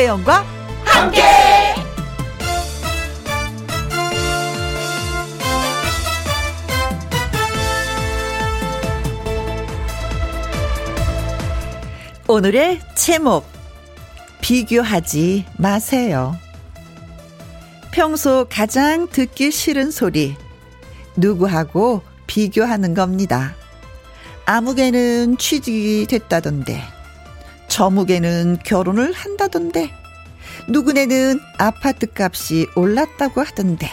김혜영과 함께. 오늘의 제목 비교하지 마세요. 평소 가장 듣기 싫은 소리 누구하고 비교하는 겁니다. 아무개는 취직이 됐다던데 저무개는 결혼을 한다던데 누구네는 아파트 값이 올랐다고 하던데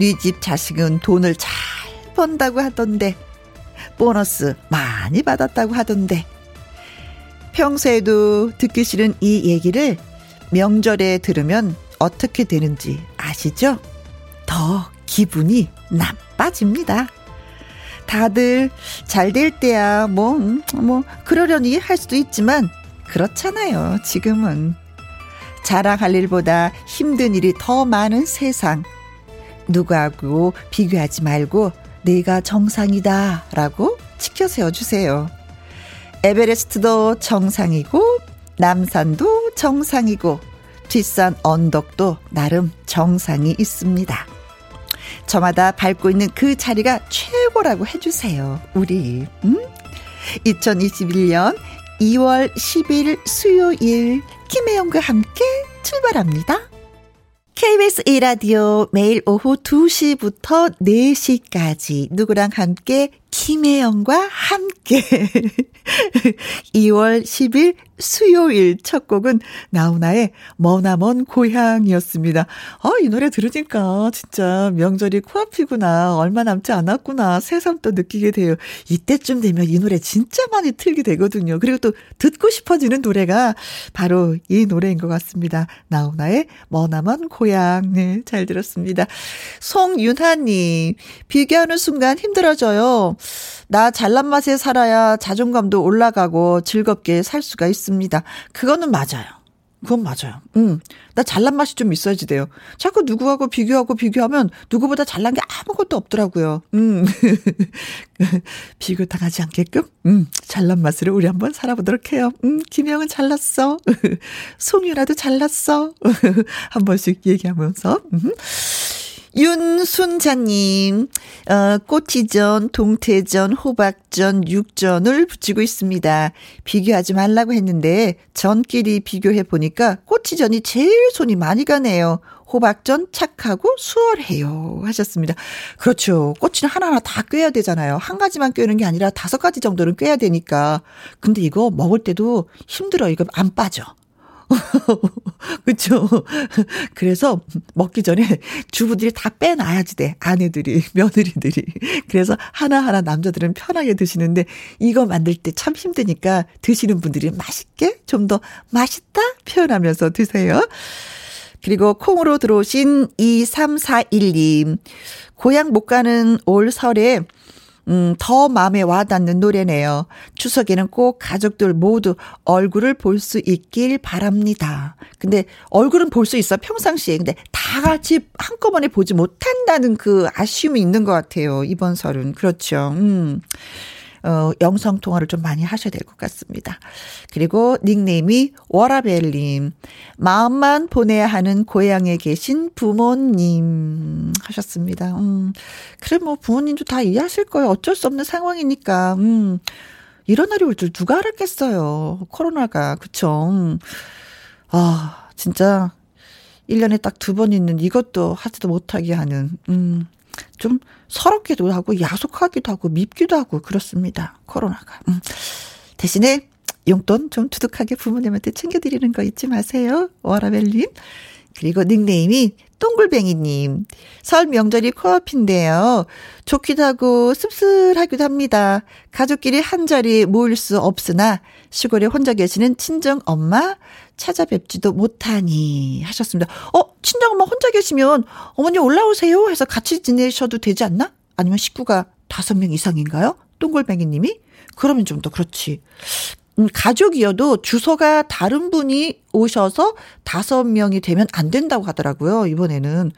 네 집 자식은 돈을 잘 번다고 하던데 보너스 많이 받았다고 하던데 평소에도 듣기 싫은 이 얘기를 명절에 들으면 어떻게 되는지 아시죠? 더 기분이 나빠집니다. 다들 잘 될 때야 뭐, 음, 뭐, 그러려니 할 수도 있지만, 그렇잖아요, 지금은. 자랑할 일보다 힘든 일이 더 많은 세상. 누구하고 비교하지 말고, 내가 정상이다, 라고 지켜 세워 주세요. 에베레스트도 정상이고, 남산도 정상이고, 뒷산 언덕도 나름 정상이 있습니다. 저마다 밟고 있는 그 자리가 최고라고 해주세요. 우리. 음? 2021년 2월 10일 수요일 김혜영과 함께 출발합니다. KBS 1라디오 매일 오후 2시부터 4시까지 누구랑 함께 김혜영과 함께 2월 10일 수요일 첫 곡은 나훈아의 머나먼 고향이었습니다. 아, 이 노래 들으니까 진짜 명절이 코앞이구나. 얼마 남지 않았구나. 새삼 또 느끼게 돼요. 이때쯤 되면 이 노래 진짜 많이 틀게 되거든요. 그리고 또 듣고 싶어지는 노래가 바로 이 노래인 것 같습니다. 나훈아의 머나먼 고향. 네, 잘 들었습니다. 송윤하님, 비교하는 순간 힘들어져요. 나 잘난 맛에 살아야 자존감도 올라가고 즐겁게 살 수가 있습니다. 그거는 맞아요. 그건 맞아요. 음. 나 잘난 맛이 좀 있어야지 돼요. 자꾸 누구하고 비교하고 비교하면 누구보다 잘난 게 아무것도 없더라고요. 음. 비교 당하지 않게끔, 음. 잘난 맛으로 우리 한번 살아보도록 해요. 음. 김영은 잘났어. 송유라도 잘났어. 한 번씩 얘기하면서. 음. 윤순자님, 어, 꼬치전, 동태전, 호박전, 육전을 붙이고 있습니다. 비교하지 말라고 했는데, 전끼리 비교해 보니까 꼬치전이 제일 손이 많이 가네요. 호박전 착하고 수월해요. 하셨습니다. 그렇죠. 꼬치는 하나하나 다 꿰야 되잖아요. 한 가지만 꿰는 게 아니라 다섯 가지 정도는 꿰야 되니까. 근데 이거 먹을 때도 힘들어. 이거 안 빠져. 그쵸. 그래서 먹기 전에 주부들이 다 빼놔야지 돼. 아내들이, 며느리들이. 그래서 하나하나 남자들은 편하게 드시는데 이거 만들 때 참 힘드니까 드시는 분들이 맛있게 좀 더 맛있다 표현하면서 드세요. 그리고 콩으로 들어오신 2341님. 고향 못 가는 올 설에 음, 더 마음에 와닿는 노래네요. 추석에는 꼭 가족들 모두 얼굴을 볼 수 있길 바랍니다. 근데 얼굴은 볼 수 있어, 평상시에. 근데 다 같이 한꺼번에 보지 못한다는 그 아쉬움이 있는 것 같아요. 이번 설은. 그렇죠. 음. 어, 영성 통화를 좀 많이 하셔야 될 것 같습니다. 그리고 닉네임이 워라벨님. 마음만 보내야 하는 고향에 계신 부모님 하셨습니다. 음. 그래, 뭐 부모님도 다 이해하실 거예요. 어쩔 수 없는 상황이니까. 음. 이런 날이 올 줄 누가 알았겠어요. 코로나가. 그쵸. 음. 아, 진짜 1년에 딱 두 번 있는 이것도 하지도 못하게 하는, 음, 좀 서럽기도 하고 야속하기도 하고 밉기도 하고 그렇습니다. 코로나가. 음. 대신에 용돈 좀 두둑하게 부모님한테 챙겨드리는 거 잊지 마세요. 워라벨님. 그리고 닉네임이 똥굴뱅이님. 설 명절이 코앞인데요. 좋기도 하고 씁쓸하기도 합니다. 가족끼리 한 자리 모일 수 없으나 시골에 혼자 계시는 친정 엄마 찾아뵙지도 못하니 하셨습니다. 어, 친정 엄마 혼자 계시면 어머니 올라오세요 해서 같이 지내셔도 되지 않나? 아니면 식구가 다섯 명 이상인가요? 똥골뱅이님이? 그러면 좀 더 그렇지. 음, 가족이어도 주소가 다른 분이 오셔서 다섯 명이 되면 안 된다고 하더라고요, 이번에는.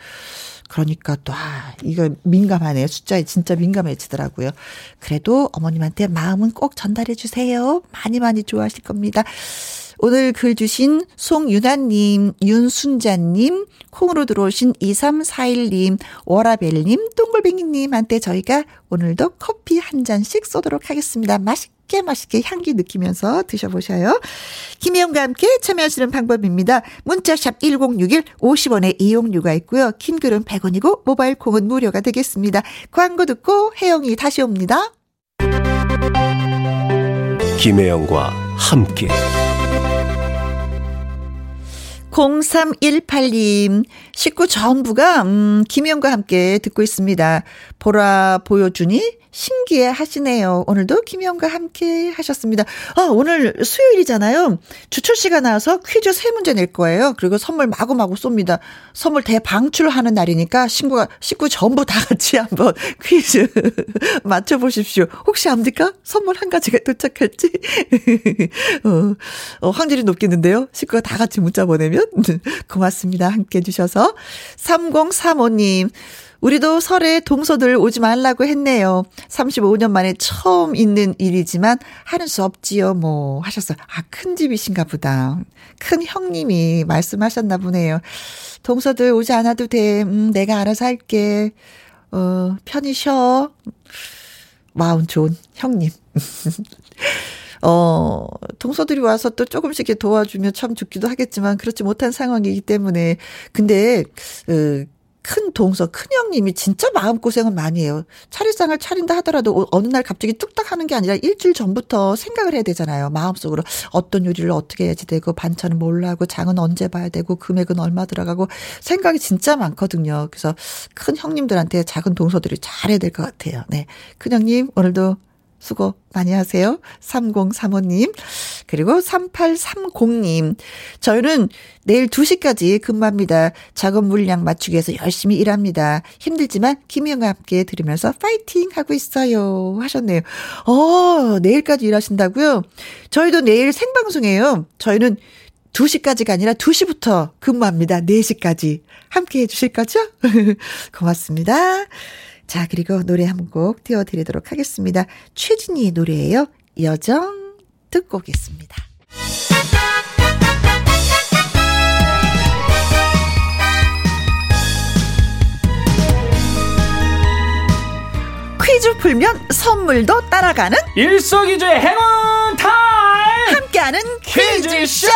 그러니까 또, 아, 이거 민감하네요. 숫자에 진짜 민감해지더라고요. 그래도 어머님한테 마음은 꼭 전달해 주세요. 많이 많이 좋아하실 겁니다. 오늘 글 주신 송윤아님, 윤순자님, 콩으로 들어오신 2341님, 워라벨님, 똥글뱅이님한테 저희가 오늘도 커피 한 잔씩 쏘도록 하겠습니다. 맛있게 맛있게 향기 느끼면서 드셔보셔요. 김혜영과 함께 참여하시는 방법입니다. 문자샵 1061 50원의 이용료가 있고요. 킹글은 100원이고 모바일 콩은 무료가 되겠습니다. 광고 듣고 혜영이 다시 옵니다. 김혜영과 함께 0318님, 식구 전부가, 음, 김영과 함께 듣고 있습니다. 보라 보여주니 신기해 하시네요. 오늘도 김영과 함께 하셨습니다. 아, 오늘 수요일이잖아요. 주철 씨가 나와서 퀴즈 세 문제 낼 거예요. 그리고 선물 마구마구 쏩니다. 선물 대방출하는 날이니까 친구가, 식구 전부 다 같이 한번 퀴즈 맞춰 보십시오. 혹시 압니까? 선물 한 가지가 도착할지? 어, 어, 확률이 높겠는데요. 식구가 다 같이 문자 보내면? 고맙습니다. 함께 해 주셔서. 3035님. 우리도 설에 동서들 오지 말라고 했네요. 35년 만에 처음 있는 일이지만 하는 수 없지요, 뭐 하셨어요. 아, 큰 집이신가 보다. 큰 형님이 말씀하셨나 보네요. 동서들 오지 않아도 돼. 음, 내가 알아서 할게. 어, 편히 쉬어. 마음 좋은 형님. 어, 동서들이 와서 또 조금씩 도와주면 참 좋기도 하겠지만 그렇지 못한 상황이기 때문에 근데 어, 큰 동서, 큰 형님이 진짜 마음고생을 많이 해요. 차례상을 차린다 하더라도 어느 날 갑자기 뚝딱 하는 게 아니라 일주일 전부터 생각을 해야 되잖아요. 마음속으로 어떤 요리를 어떻게 해야지 되고, 반찬은 뭘로 하고, 장은 언제 봐야 되고, 금액은 얼마 들어가고, 생각이 진짜 많거든요. 그래서 큰 형님들한테 작은 동서들이 잘해야 될 것 같아요. 네. 큰 형님, 오늘도 수고 많이 하세요. 3035님. 그리고 3830님. 저희는 내일 2시까지 근무합니다. 작업 물량 맞추기 위해서 열심히 일합니다. 힘들지만 김희영과 함께 들으면서 파이팅 하고 있어요. 하셨네요. 어, 내일까지 일하신다고요? 저희도 내일 생방송이에요. 저희는 2시까지가 아니라 2시부터 근무합니다. 4시까지. 함께 해주실 거죠? 고맙습니다. 자, 그리고 노래 한 곡 띄워드리도록 하겠습니다. 최진희의 노래예요. 여정 듣고 오겠습니다. 퀴즈 풀면 선물도 따라가는 일석이조의 행운 타임 함께하는 퀴즈쇼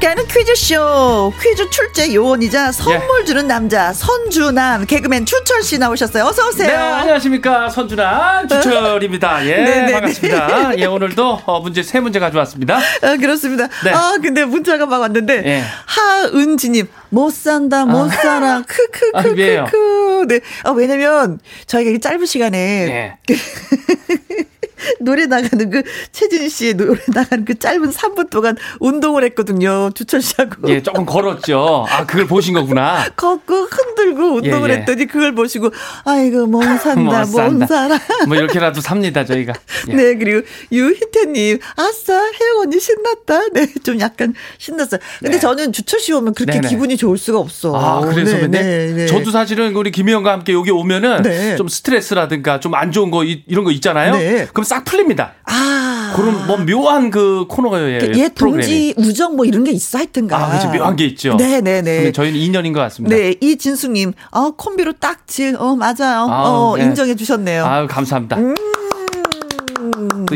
함께하는 퀴즈쇼 퀴즈 출제 요원이자 선물 예. 주는 남자 선주남 개그맨 추철 씨 나오셨어요. 어서 오세요. 네, 안녕하십니까 선주남 추철입니다. 예, 네네네. 네, 반갑습니다. 네. 예, 오늘도 어, 문제 세 문제 가져왔습니다. 아, 그렇습니다. 네. 아, 근데 문자가 막 왔는데 예. 하은지님 못 산다 못 아. 살아 크크크크크. 아, 네. 아, 왜냐면 저희가 이 짧은 시간에 예. 노래 나가는 그 최진 씨의 노래 나가는 그 짧은 3분 동안 운동을 했거든요. 주철 씨하고. 예, 조금 걸었죠. 아, 그걸 보신 거구나. 걷고 흔들고 운동을 예, 예. 했더니 그걸 보시고 아이고 몸 산다, 몸 살아. 뭐 이렇게라도 삽니다, 저희가. 예. 네, 그리고 유희태님, 아싸, 혜영 언니 신났다. 네, 좀 약간 신났어요. 근데 네. 저는 주철 씨 오면 그렇게 네네. 기분이 좋을 수가 없어. 아, 그래서 네, 네, 네, 저도 사실은 우리 김희영과 함께 여기 오면은 네. 좀 스트레스라든가 좀 안 좋은 거 이 런 거 있잖아요. 네. 그럼 싹 풀립니다. 아. 그런 뭐 묘한 그 코너가 예, 그 동지 우정 뭐 이런 게 있어 하여튼가. 아, 그렇죠. 묘한 게 있죠. 네, 네, 네. 저희는 인연인 것 같습니다. 네, 이진수 님. 어, 콤비로 딱지. 어, 맞아요. 아, 어, 네. 인정해 주셨네요. 아유, 감사합니다. 음.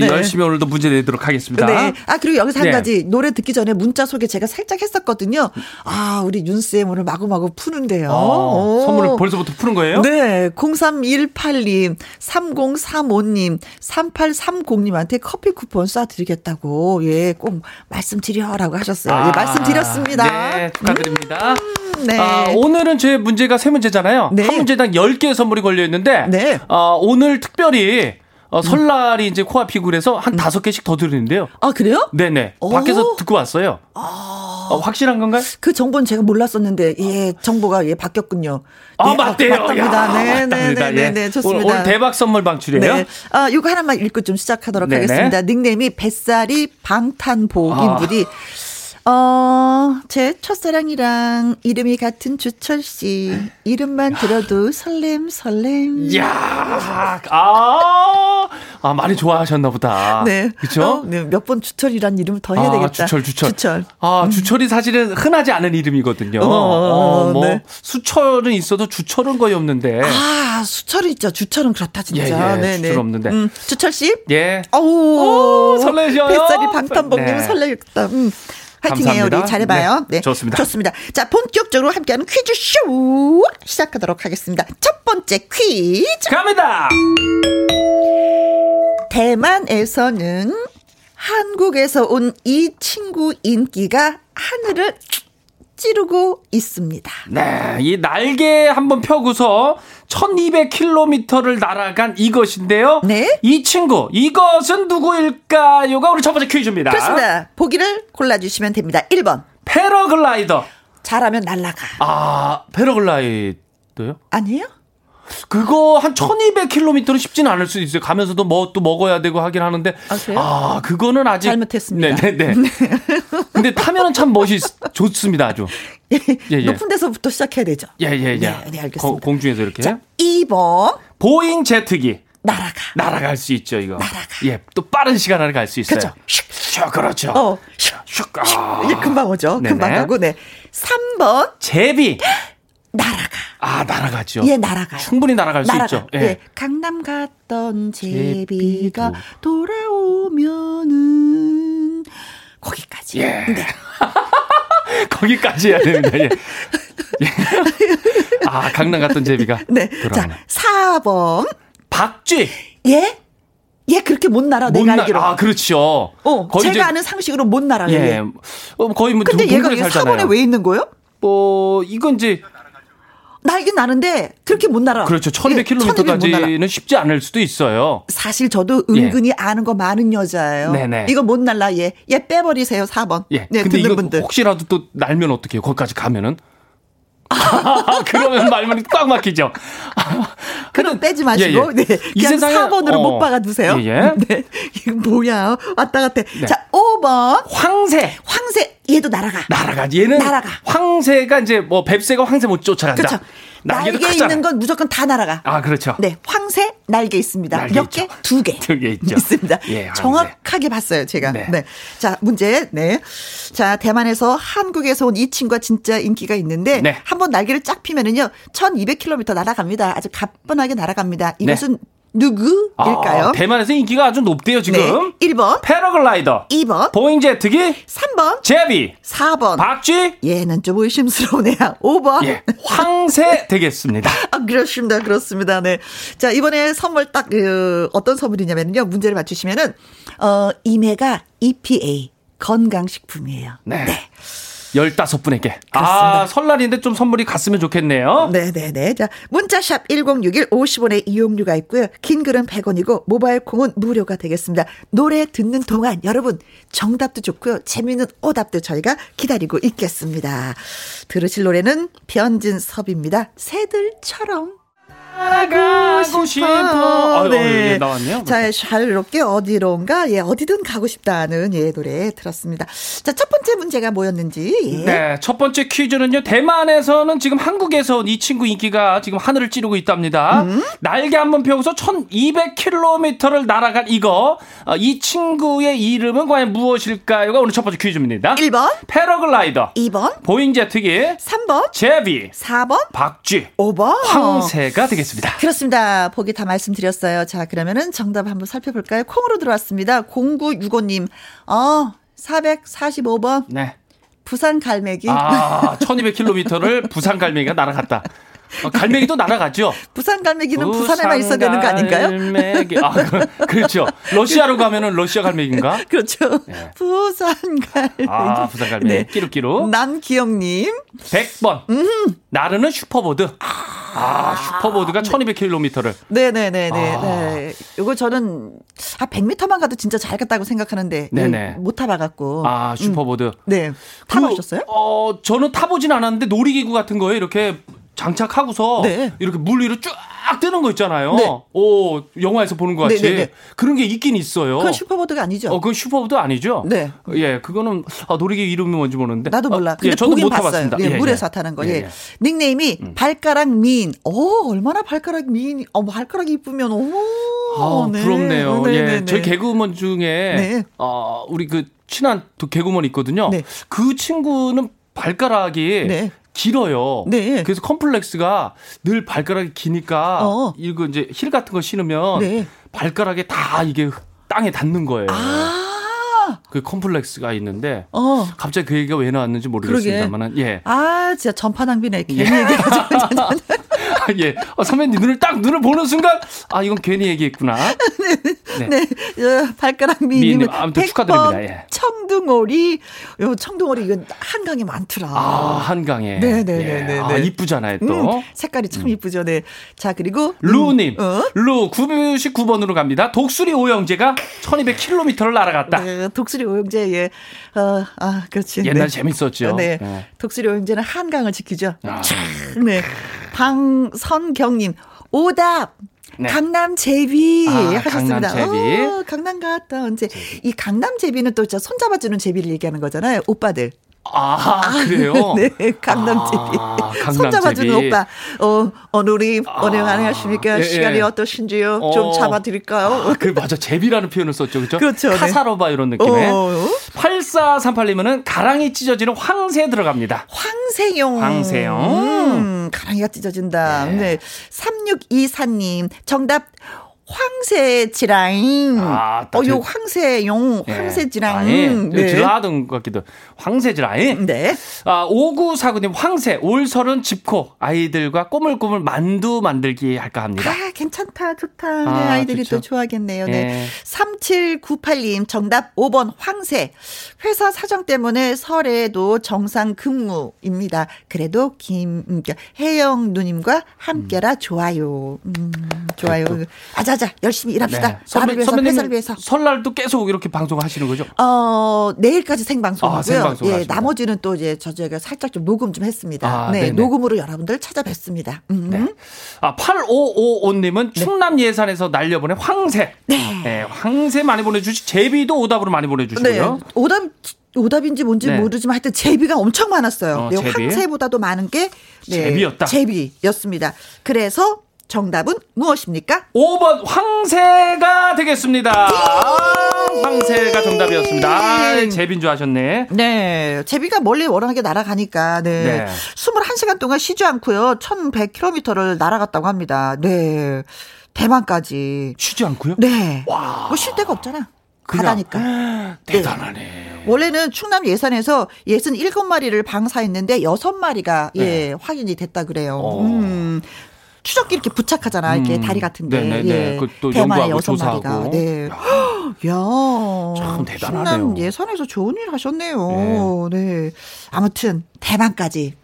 네. 열심히 오늘도 문제 내도록 하겠습니다. 네. 아, 그리고 여기서 한 네. 가지 노래 듣기 전에 문자 소개 제가 살짝 했었거든요. 아, 우리 윤쌤 오늘 마구마구 푸는데요. 아, 선물을 벌써부터 푸는 거예요? 네. 0318님, 3035님, 3830님한테 커피 쿠폰 쏴드리겠다고, 예, 꼭 말씀드려라고 하셨어요. 아, 예, 말씀드렸습니다. 네, 축하드립니다. 음, 네. 아, 오늘은 제 문제가 세 문제잖아요. 네. 한 문제당 10개의 선물이 걸려 있는데, 네. 아, 오늘 특별히 어, 설날이 이제 코앞이고 그래서 한 음. 다섯 개씩 더 드리는데요. 아, 그래요? 네네. 오. 밖에서 듣고 왔어요. 아. 어, 확실한 건가요? 그 정보는 제가 몰랐었는데, 예, 정보가 예, 바뀌었군요. 아, 네, 맞대요. 아, 맞답니다. 네, 네, 네, 네, 네, 좋습니다. 오늘, 오늘 대박 선물 방출이에요. 네. 아, 이거 하나만 읽고 좀 시작하도록 네네. 하겠습니다. 닉네임이 뱃살이 방탄복인 분이 어, 제 첫사랑이랑 이름이 같은 주철 씨. 이름만 들어도 설렘, 설렘. 야 아, 아, 많이 좋아하셨나 보다. 네. 그쵸? 어, 네, 몇 번 주철이란 이름을 더 해야 아, 되겠다. 주철, 주철. 주철. 아, 음. 주철이 사실은 흔하지 않은 이름이거든요. 어, 어, 뭐, 네. 수철은 있어도 주철은 거의 없는데. 아, 수철이 있죠. 주철은 그렇다, 진짜. 예, 예, 네, 주철 없는데. 음, 주철 씨? 예. 어우. 설레셔요. 뱃살이 방탄복님 네. 설레겠다. 음. 파이팅해요. 우리 잘해봐요. 네, 네. 좋습니다. 좋습니다. 자, 본격적으로 함께하는 퀴즈쇼 시작하도록 하겠습니다. 첫 번째 퀴즈. 갑니다! 대만에서는 한국에서 온 이 친구 인기가 하늘을 찌르고 있습니다. 네, 이 날개 한번 펴고서 1200km를 날아간 이것인데요. 네. 이 친구, 이것은 누구일까요가 우리 첫 번째 퀴즈입니다. 그렇습니다. 보기를 골라주시면 됩니다. 1번. 패러글라이더. 잘하면 날아가. 아, 패러글라이더요? 아니에요? 그거 한 1200km는 쉽지는 않을 수도 있어요. 가면서도 뭐 또 먹어야 되고 하긴 하는데. 아, 아, 그거는 아직. 잘못했습니다. 네네네. 네. 근데 타면은 참 멋이 좋습니다. 아주. 예, 예, 예. 높은 데서부터 시작해야 되죠. 예, 예, 예. 네, 네 알겠습니다. 고, 공중에서 이렇게. 자, 2번. 보잉 제트기. 날아가. 날아갈 수 있죠, 이거. 날아가. 예, 또 빠른 시간 안에 갈 수 있어요. 그렇죠. 슉, 그렇죠. 어, 슉, 슉. 아. 이게 금방 오죠. 네네. 금방 가고, 네. 3번. 제비. 날아가. 아, 날아가죠. 예, 날아가요. 충분히 날아갈 날아가. 수 있죠. 예. 예. 강남 갔던 제비가 돌아오면은 거기까지. 예. 네. 거기까지 해야 됩니다. 예. 예. 아, 강남 갔던 제비가. 네. 그러면. 자, 4번. 박쥐. 예? 얘 그렇게 못 날아 못 내가 나, 알기로. 아 그렇죠. 어, 제가 이제, 아는 상식으로 못 날아요. 예, 어, 거의 뭐 근데 얘가 4번에 왜 있는 거예요? 뭐 이건 이제 날긴 나는데 그렇게 못 날아. 그렇죠. 1200km까지는 예, 쉽지 않을 수도 있어요. 사실 저도 은근히 예. 아는 거 많은 여자예요. 네네. 이거 못 날라 얘. 얘 빼버리세요 4번. 예. 네, 근데 이거 분들. 혹시라도 또 날면 어떻게 해요? 거기까지 가면은? 그러면 말문이 꽉 막히죠. 그럼 빼지 마시고, 예, 예. 네. 이 세상에 4번으로 어. 못 박아 두세요. 예, 예. 네. 이거 뭐야. 왔다 갔다. 네. 자, 5번. 황새. 황새. 얘도 날아가. 날아가. 얘는 날아가. 황새가 이제 뭐 뱁새가 황새 못 쫓아간다. 그렇죠. 날개 크잖아. 있는 건 무조건 다 날아가. 아, 그렇죠. 네, 황새 날개 있습니다. 날개 몇 개? 두 개. 두 개 있죠. 있습니다. 예, 정확하게 봤어요, 제가. 네. 네. 자, 문제. 네. 자, 대만에서 한국에서 온 이 친구가 진짜 인기가 있는데 네. 한번 날개를 쫙 피면은요. 1200km 날아갑니다. 아주 가뿐하게 날아갑니다. 이것은 네. 누구일까요? 아, 대만에서 인기가 아주 높대요, 지금. 네. 1번. 패러글라이더. 2번. 보잉 제트기. 3번. 제비. 4번. 박쥐. 얘는 좀 의심스러우네요. 5번. 예. 황새 되겠습니다. 아, 그렇습니다. 그렇습니다. 네. 자, 이번에 선물 딱, 그, 어떤 선물이냐면요. 문제를 맞추시면은, 어, 이메가 EPA 건강식품이에요. 네. 네. 15분에게. 아, 설날인데 좀 선물이 갔으면 좋겠네요. 네네네. 자, 문자샵 1061 50원의 이용료가 있고요. 긴 글은 100원이고 모바일 콩은 무료가 되겠습니다. 노래 듣는 동안 여러분 정답도 좋고요. 재미있는 오답도 저희가 기다리고 있겠습니다. 들으실 노래는 변진섭입니다. 새들처럼. 가고 싶어. 아, 네. 어, 나왔네요. 자, 자유롭게 어디론가, 예, 어디든 가고 싶다는 예, 노래 들었습니다. 자, 첫 번째 문제가 뭐였는지. 예. 네, 첫 번째 퀴즈는요. 대만에서는 지금 한국에서 이 친구 인기가 지금 하늘을 찌르고 있답니다. 음? 날개 한 번 펴고서 1200km를 날아간 이거. 어, 이 친구의 이름은 과연 무엇일까요?가 오늘 첫 번째 퀴즈입니다. 1번. 패러글라이더. 2번. 보잉 제트기. 3번. 제비. 4번. 박쥐. 5번. 황새가 되겠습니다. 되겠습니다. 그렇습니다. 보기 다 말씀드렸어요. 자, 그러면은 정답 한번 살펴볼까요? 콩으로 들어왔습니다. 0965님, 어, 445번. 네. 부산 갈매기. 아, 1200km를 부산 갈매기가 날아갔다. 어, 갈매기도 날아가죠. 부산 갈매기는 부산 부산에만 있어야 되는 거 아닌가요? 갈매기. 아, 그렇죠. 러시아로 가면은 러시아 갈매기인가? 그렇죠. 네. 부산 갈매기. 아, 부산 갈매기. 네. 끼룩끼룩. 남기영님. 100번. 음. 나르는 슈퍼보드. 아, 슈퍼보드가 1200km를. 네네네네. 아. 네. 이거 저는 아 100m만 가도 진짜 잘 갔다고 생각하는데 네네. 못 타봐갖고. 아 슈퍼보드. 음. 네. 타보셨어요? 그, 어 저는 타보진 않았는데 놀이기구 같은 거에 이렇게 장착하고서 네. 이렇게 물 위로 쫙 뜨는 거 있잖아요. 네. 오, 영화에서 보는 것 같이. 네, 네, 네. 그런 게 있긴 있어요. 그건 슈퍼보드가 아니죠. 어, 그건 슈퍼보드 아니죠? 네. 예, 그거는 아, 놀이기 이름이 뭔지 모르는데. 나도 몰라. 어, 근데 예, 저도 못. 타봤습니다. 예, 예, 물에서 예. 타는 거. 예, 예. 예. 닉네임이 발가락 미인. 오, 얼마나 발가락 미인. 어, 발가락이 이쁘면 오. 아, 네. 부럽네요. 네, 예. 네, 네. 저희 개그우먼 중에 네. 어, 우리 그 친한 또 개그우먼 있거든요. 네. 그 친구는 발가락이 네. 길어요. 네. 그래서 컴플렉스가 늘 발가락이 기니까 어. 이거 이제 힐 같은 거 신으면 네. 발가락에 다 이게 땅에 닿는 거예요. 아. 그 컴플렉스가 있는데 어. 갑자기 그 얘기가 왜 나왔는지 모르겠습니다만은 예. 아, 진짜 전파 낭비네. 괜히 얘기해가지고. 예. 어, 선배님 눈을 딱 눈을 보는 순간 아 이건 괜히 얘기했구나. 네. 네, 어, 발가락 미인님, 아무튼 축하드립니다. 예. 청둥오리, 요 청둥오리 이건 한강에 많더라. 아 한강에. 네네네네. 예. 아, 이쁘잖아요 또. 음, 색깔이 참 이쁘죠. 네. 자 그리고 루님, 어? 루 999번으로 갑니다. 독수리 오영재가 1200km를 날아갔다. 네, 독수리 오영재 예, 어, 아 그렇지. 옛날 네. 재밌었죠. 네. 예. 독수리 오영재는 한강을 지키죠. 아. 네. 방선경님 오답. 네. 강남 제비 아, 하셨습니다. 강남 제비. 어, 강남 갔다 언제 이 강남 제비는 또 손잡아주는 제비를 얘기하는 거잖아요. 오빠들. 아, 그래요? 네, 강남 아, 제비. 강남 손잡아주는 제비. 오빠. 어, 오늘이 오늘 아, 안녕하십니까? 예, 시간이 예. 어떠신지요? 어. 좀 잡아드릴까요? 아, 그 맞아. 제비라는 표현을 썼죠. 그렇죠? 그렇죠, 네. 카사로바 이런 느낌의. 어. 8438님은 가랑이 찢어지는 황새 들어갑니다. 황새용. 황새용. 음, 가랑이가 찢어진다. 네. 네. 3624님, 정답. 황새 지라잉. 아, 딱 어, 요 제- 황새용, 예. 황새 지라잉. 아니, 네. 질라하던 것 같기도. 황새 지라잉. 네. 아, 5949님, 황새, 올 설은 집코, 아이들과 꼬물꼬물 만두 만들기 할까 합니다. 아, 괜찮다, 좋다. 아, 네, 아이들이 좋죠. 또 좋아하겠네요. 예. 네. 3798님, 정답 5번 황새. 회사 사정 때문에 설에도 정상 근무입니다. 그래도 김, 음, 그러니까 혜영 누님과 함께라 좋아요. 음, 좋아요. 그래도- 아자자, 열심히 일합시다. 네. 나를 위해서, 회사를 위해서. 설날도 계속 이렇게 방송하시는 거죠? 어, 내일까지 생방송이고요. 아, 생방송 예. 나머지는 또 이제 저 저희가 살짝 좀 녹음 좀 했습니다. 아, 네, 네네. 녹음으로 여러분들 찾아뵙습니다. 음. 네. 아, 8555님은 충남 예산에서 날려보낸 황새. 네. 황새 많이 보내주시, 제비도 오답으로 많이 네. 보내주시고요. 오답 오답인지 뭔지 네. 모르지만 하여튼 제비가 엄청 많았어요. 어, 네, 제비. 황새보다도 많은 게 네, 제비였다. 제비였습니다. 그래서 정답은 무엇입니까? 5번 황새가 되겠습니다. 아, 황새가 정답이었습니다. 아, 제비인 줄 아셨네. 네. 제비가 멀리 워낙에 날아가니까, 네. 네. 21시간 동안 쉬지 않고요. 1100km를 날아갔다고 합니다. 네. 대만까지. 쉬지 않고요? 네. 와. 뭐 쉴 데가 없잖아. 그냥- 바다니까. 대단하네. 원래는 충남 예산에서 67마리를 방사했는데 6마리가 예, 네. 확인이 됐다 그래요. 어. 음. 추적기 이렇게 부착하잖아. 이렇게 음. 다리 같은데. 네네네. 예. 그것도 대만의 여섯 마리가. 조사하고. 네. 야. 참 대단하네요. 충남 예산에서 좋은 일 하셨네요. 네. 아무튼 대만까지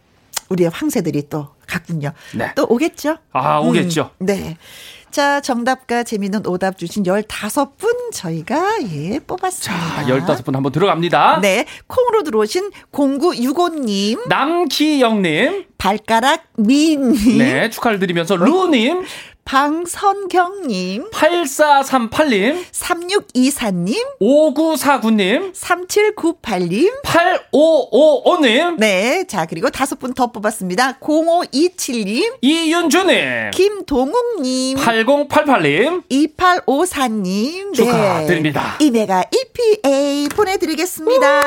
우리의 황새들이 또 갔군요. 네. 또 오겠죠? 아, 오겠죠. 음, 네. 자, 정답과 재미있는 오답 주신 15분 저희가 예, 뽑았습니다. 자, 15분 한번 들어갑니다. 네. 콩으로 들어오신 0965님, 남기영님, 발가락 미인님, 네, 축하를 드리면서 루님, 방선경님, 8438님, 3624님, 5949님, 3798님, 8555님, 네. 자, 그리고 다섯 분 더 뽑았습니다. 0527님, 이윤주님, 김동욱님, 8088님, 2854님. 축하드립니다. 네. 이메가 EPA 보내드리겠습니다.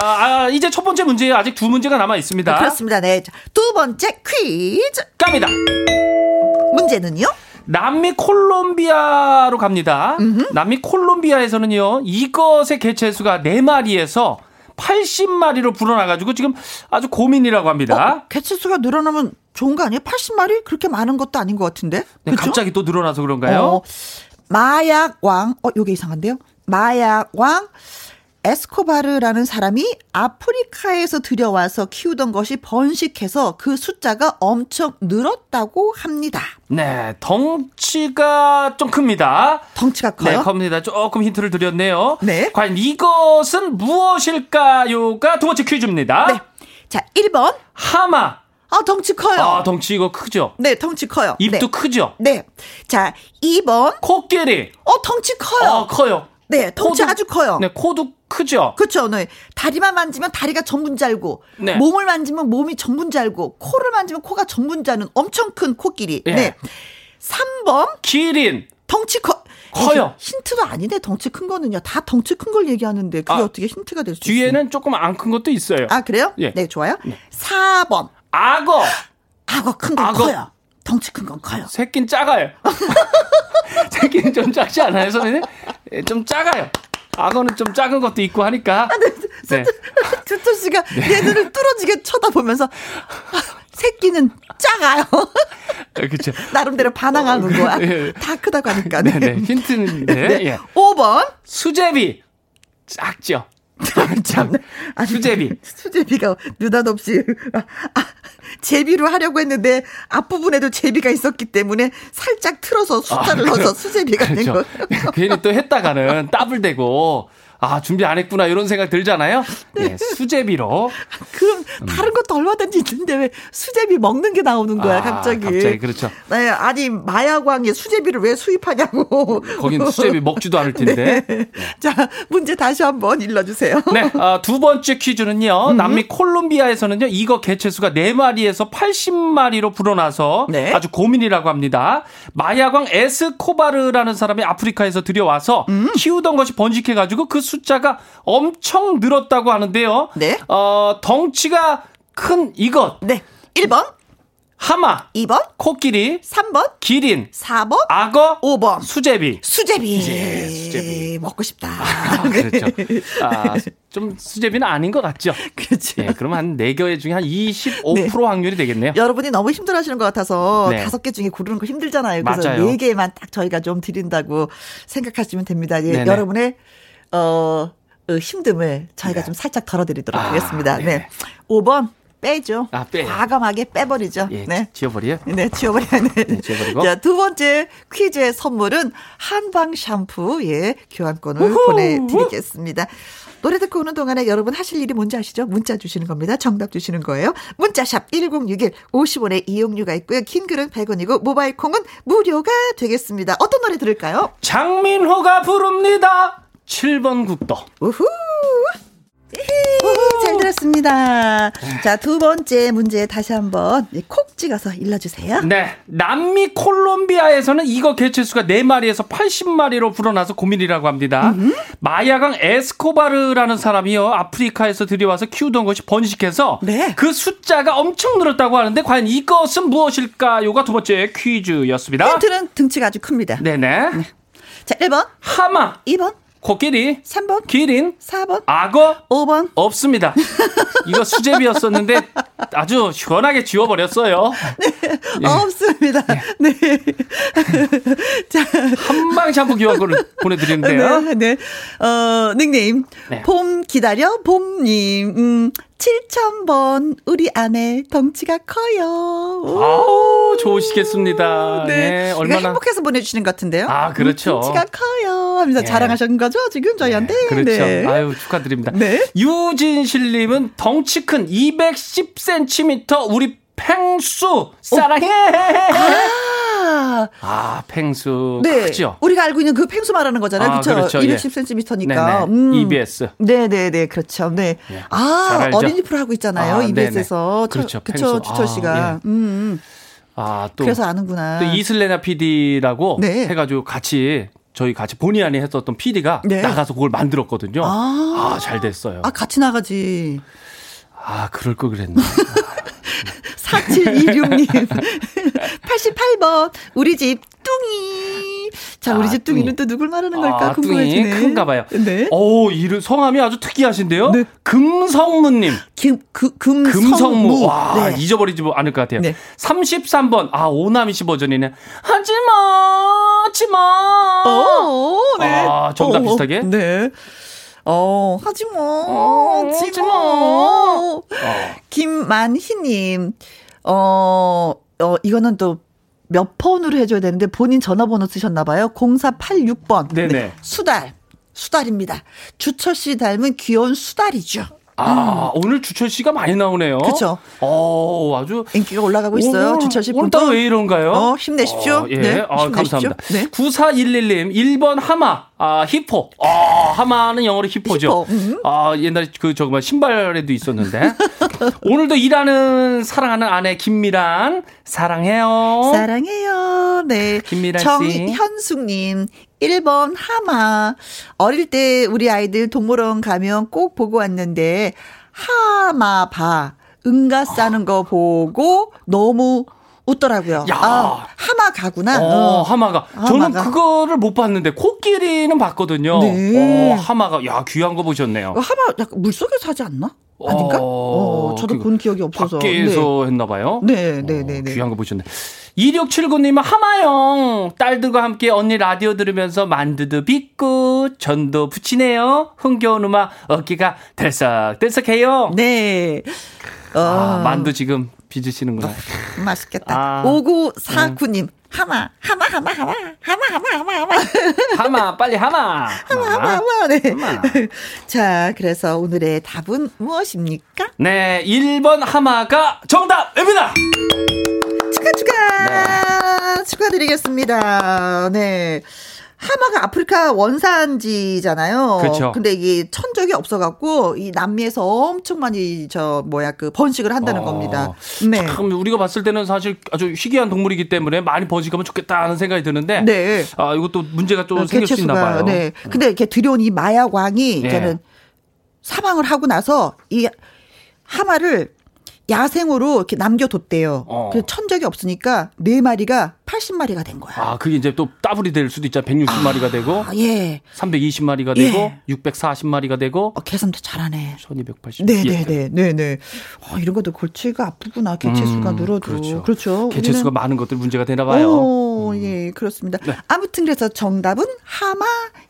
아, 아, 이제 첫 번째 문제 아직 두 문제가 남아 있습니다. 그렇습니다. 네. 자, 두 번째 퀴즈. 갑니다. 문제는요? 남미 콜롬비아로 갑니다. 남미 콜롬비아에서는요, 이것의 개체수가 4마리에서 80마리로 불어나가지고 지금 아주 고민이라고 합니다. 어, 개체수가 늘어나면 좋은 거 아니에요? 80마리? 그렇게 많은 것도 아닌 것 같은데. 네, 그쵸? 갑자기 또 늘어나서 그런가요? 어, 마약왕, 어, 요게 이상한데요? 마약왕 에스코바르라는 사람이 아프리카에서 들여와서 키우던 것이 번식해서 그 숫자가 엄청 늘었다고 합니다. 네, 덩치가 좀 큽니다. 덩치가 네, 커요? 큽니다. 조금 힌트를 드렸네요. 네. 과연 이것은 무엇일까요가 두 번째 퀴즈입니다. 네. 자, 1번, 하마, 아, 덩치 커요. 아, 덩치 이거 크죠? 네, 덩치 커요. 입도 네. 크죠? 네. 자, 2번. 코끼리. 어, 덩치 커요. 아, 커요. 네, 덩치 코도- 아주 커요. 네, 코도 크죠? 그렇죠. 네. 다리만 만지면 다리가 전문 잘고, 네. 몸을 만지면 몸이 전문 잘고, 코를 만지면 코가 전문 자는 엄청 큰 코끼리. 예. 네. 3번 기린. 덩치 커. 커요. 이게 힌트가 아니네. 덩치 큰 거는요. 다 덩치 큰 걸 얘기하는데 그게 아, 어떻게 힌트가 될 수 있어요? 뒤에는 조금 안 큰 것도 있어요. 아, 그래요? 예. 네, 좋아요. 4번. 악어. 악어 큰 건. 커요. 덩치 큰 건 커요. 새끼는 작아요. 새끼는 좀 작지 않아요, 선생님? 예, 좀 작아요. 악어는 좀 작은 것도 있고 하니까. 네. 주토 씨가 내 눈을 뚫어지게 쳐다보면서 아, 새끼는 작아요. 그렇죠. 나름대로 반항하는 거야. 예. 다 크다고 하니까. 네, 네. 힌트인데. 네. 예. 5번. 수제비. 작죠. 참. 아니, 수제비. 수제비가 느닷없이 아, 아, 제비로 하려고 했는데 앞부분에도 제비가 있었기 때문에 살짝 틀어서 숫자를 아, 넣어서 수제비가 된 그렇죠. 거. 괜히 또 했다가는 따블대고 아 준비 안 했구나 이런 생각 들잖아요. 예, 수제비로. 그럼 다른 것도 얼마든지 있는데 왜 수제비 먹는 게 나오는 거야 아, 갑자기. 갑자기 그렇죠. 네, 아니 마야광에 수제비를 왜 수입하냐고. 거긴 수제비 먹지도 않을 텐데. 네. 자 문제 다시 한번 일러주세요. 네, 아, 두 번째 퀴즈는요. 남미 콜롬비아에서는요. 이거 개체수가 4 마리에서 80마리로 불어나서 네. 아주 고민이라고 합니다. 마야광 에스코바르라는 사람이 아프리카에서 들여와서 키우던 것이 번식해 가지고 그 숫자가 엄청 늘었다고 하는데요. 네. 어, 덩치가 큰 이것 네. 1번, 하마, 2번, 코끼리, 3번, 기린, 4번, 악어, 5번. 수제비. 수제비. 예, 수제비. 먹고 싶다. 아, 그렇죠. 아, 좀 수제비는 아닌 것 같죠? 그렇죠. 예, 그러면 한 4개 중에 한 25% 네. 확률이 되겠네요. 여러분이 너무 힘들어 하시는 것 같아서 네. 다섯 개 중에 고르는 거 힘들잖아요. 그래서 맞아요. 네 개만 딱 저희가 좀 드린다고 생각하시면 됩니다. 예. 여러분의 어, 어, 힘듦을 저희가 좀 살짝 덜어드리도록 아, 하겠습니다. 네. 네. 5번 빼죠. 아, 빼요. 과감하게 빼버리죠. 예, 네. 지워버려요? 네, 지워버려야 돼. 네, 지워버리고. 자, 두 번째 퀴즈의 선물은 한방 샴푸, 예, 교환권을 우후! 보내드리겠습니다. 노래 듣고 오는 동안에 여러분 하실 일이 뭔지 아시죠? 문자 주시는 겁니다. 정답 주시는 거예요. 문자샵 1061 50원의 이용료가 있고요. 긴 글은 100원이고 모바일 콩은 무료가 되겠습니다. 어떤 노래 들을까요? 장민호가 부릅니다. 7번 국도. 우후! 잘 들었습니다. 자, 두 번째 문제 다시 한번 콕 찍어서 일러주세요. 네. 남미 콜롬비아에서는 이거 개체수가 4마리에서 80마리로 불어나서 고민이라고 합니다. 마야강 에스코바르라는 사람이요. 아프리카에서 들여와서 키우던 것이 번식해서 네. 그 숫자가 엄청 늘었다고 하는데 과연 이것은 무엇일까요가 두 번째 퀴즈였습니다. 힌트는 등치가 아주 큽니다. 네네. 자, 1번, 하마, 2번, 코끼리, 3번, 기린, 4번, 악어, 5번. 없습니다. 이거 수제비였었는데 아주 시원하게 지워버렸어요. 예. 없습니다. 네. 자, 한방 샴푸 교환권을 보내드리는데요. 네, 네. 어, 닉네임. 네. 봄 기다려, 봄님. 음, 7000번, 우리 아내 덩치가 커요. 오. 아우, 좋으시겠습니다. 네. 네, 얼마나. 행복해서 보내주시는 것 같은데요. 아, 그렇죠. 음, 덩치가 커요. 하면서 네. 자랑하신 거죠, 지금 저희한테? 그렇죠. 네. 아유, 축하드립니다. 네. 유진실님은 덩치 큰 210cm 우리 팽수 사랑해. 아, 아, 팽수 네. 크죠. 우리가 알고 있는 그 팽수 말하는 거잖아요. 아, 그렇죠. 그렇죠. 예. 210cm니까. 네네. EBS. 네네네. 그렇죠. 네. 예. 잘 아? 어린이 프로 하고 있잖아요. 아, EBS에서. 네네. 그렇죠. 그쵸. 주철 아, 씨가. 음, 음. 아, 또. 그래서 아는구나. 또 이슬레나 PD라고 네. 해가지고 같이 저희 같이 본의 아니 했었던 PD가 네. 나가서 그걸 만들었거든요. 아. 아, 잘 됐어요. 아, 같이 나가지. 아, 그럴 걸 그랬네. 4726님. 88번. 우리 집 뚱이. 자, 우리 아, 집 뚱이는 뚱이. 또 누굴 말하는 걸까 아, 궁금해지네. 큰가 봐요. 네. 오, 이름 성함이 아주 특이하신데요. 네. 금성무님. 김, 그, 금성무. 금성무. 와, 네. 잊어버리지 뭐 않을 것 같아요. 네. 33번. 아, 오나미 씨 버전이네. 하지 마, 하지 마. 어, 네. 아, 정답 어, 비슷하게? 네. 어, 하지 마. 어, 하지 마. 마. 어. 김만희님, 어, 어, 이거는 또 몇 번으로 해줘야 되는데 본인 전화번호 쓰셨나봐요. 0486번. 네네. 수달. 수달입니다. 주철 씨 닮은 귀여운 수달이죠. 아, 오늘 주철 씨가 많이 나오네요. 그쵸. 어, 아주. 인기가 올라가고 있어요. 오늘, 주철 씨 분도. 왜 이런가요? 어, 힘내십시오. 어, 예. 네, 아, 힘내십시오. 감사합니다. 네. 9411님, 1번 하마, 아, 히포. 아, 하마는 영어로 히포죠. 히포, 음. 아, 옛날에 그, 저거, 뭐 신발에도 있었는데. 오늘도 일하는 사랑하는 아내 김미란, 사랑해요. 사랑해요. 네. 김미란 씨. 정현숙 님, 1번 하마. 어릴 때 우리 아이들 동물원 가면 꼭 보고 왔는데, 하마 봐. 응가 싸는 거 보고 너무 웃더라고요. 야. 아, 하마 가구나. 어, 어. 하마가. 저는 하마가. 그거를 못 봤는데, 코끼리는 봤거든요. 네. 어, 하마가, 야, 귀한 거 보셨네요. 어, 하마 약간 물속에 사지 않나? 아닌가? 어, 저도 그본 기억이 없어서. 밖에서 했나 봐요. 네, 네, 네, 어, 네. 귀한 거 보셨네. 2679님은 하마영 딸들과 함께 언니 라디오 들으면서 만두도 빚고 전도 부치네요. 흥겨운 음악 어깨가 들썩들썩해요. 네. 어, 아, 만두 지금 빚으시는구나. 맛있겠다. 아. 5949님. 하마, 하마, 하마, 하마, 하마, 하마, 하마, 하마. 하마 빨리 하마. 하마, 하마, 하마. 네. 하마. 자, 그래서 오늘의 답은 무엇입니까? 네, 1번 하마가 정답입니다. 축하, 축하! 축하드리겠습니다. 네. 하마가 아프리카 원산지잖아요. 그쵸. 근데 이게 천적이 없어갖고, 이 남미에서 엄청 많이, 저, 뭐야, 그, 번식을 한다는 어, 겁니다. 네. 참 우리가 봤을 때는 사실 아주 희귀한 동물이기 때문에 많이 번식하면 좋겠다 하는 생각이 드는데 네. 아, 이것도 문제가 또 생길 수 있나 봐요. 네. 근데 이렇게 들여온 이 마약 왕이 예. 이제는 사망을 하고 나서 이 하마를 야생으로 이렇게 남겨뒀대요. 어. 그 천적이 없으니까 네 마리가 80마리가 된 거야. 아, 그게 이제 또 더블이 될 수도 있잖아. 160마리가 되고 아, 예. 320마리가 예. 되고 640마리가 되고 어, 계산도 잘하네. 1280. 네네네, 네네. 어, 이런 것도 골치가 아프구나. 개체수가 음, 늘어도. 그렇죠. 그렇죠. 개체수가 많은 것들 문제가 되나 봐요. 음. 오, 예, 그렇습니다. 네. 아무튼 그래서 정답은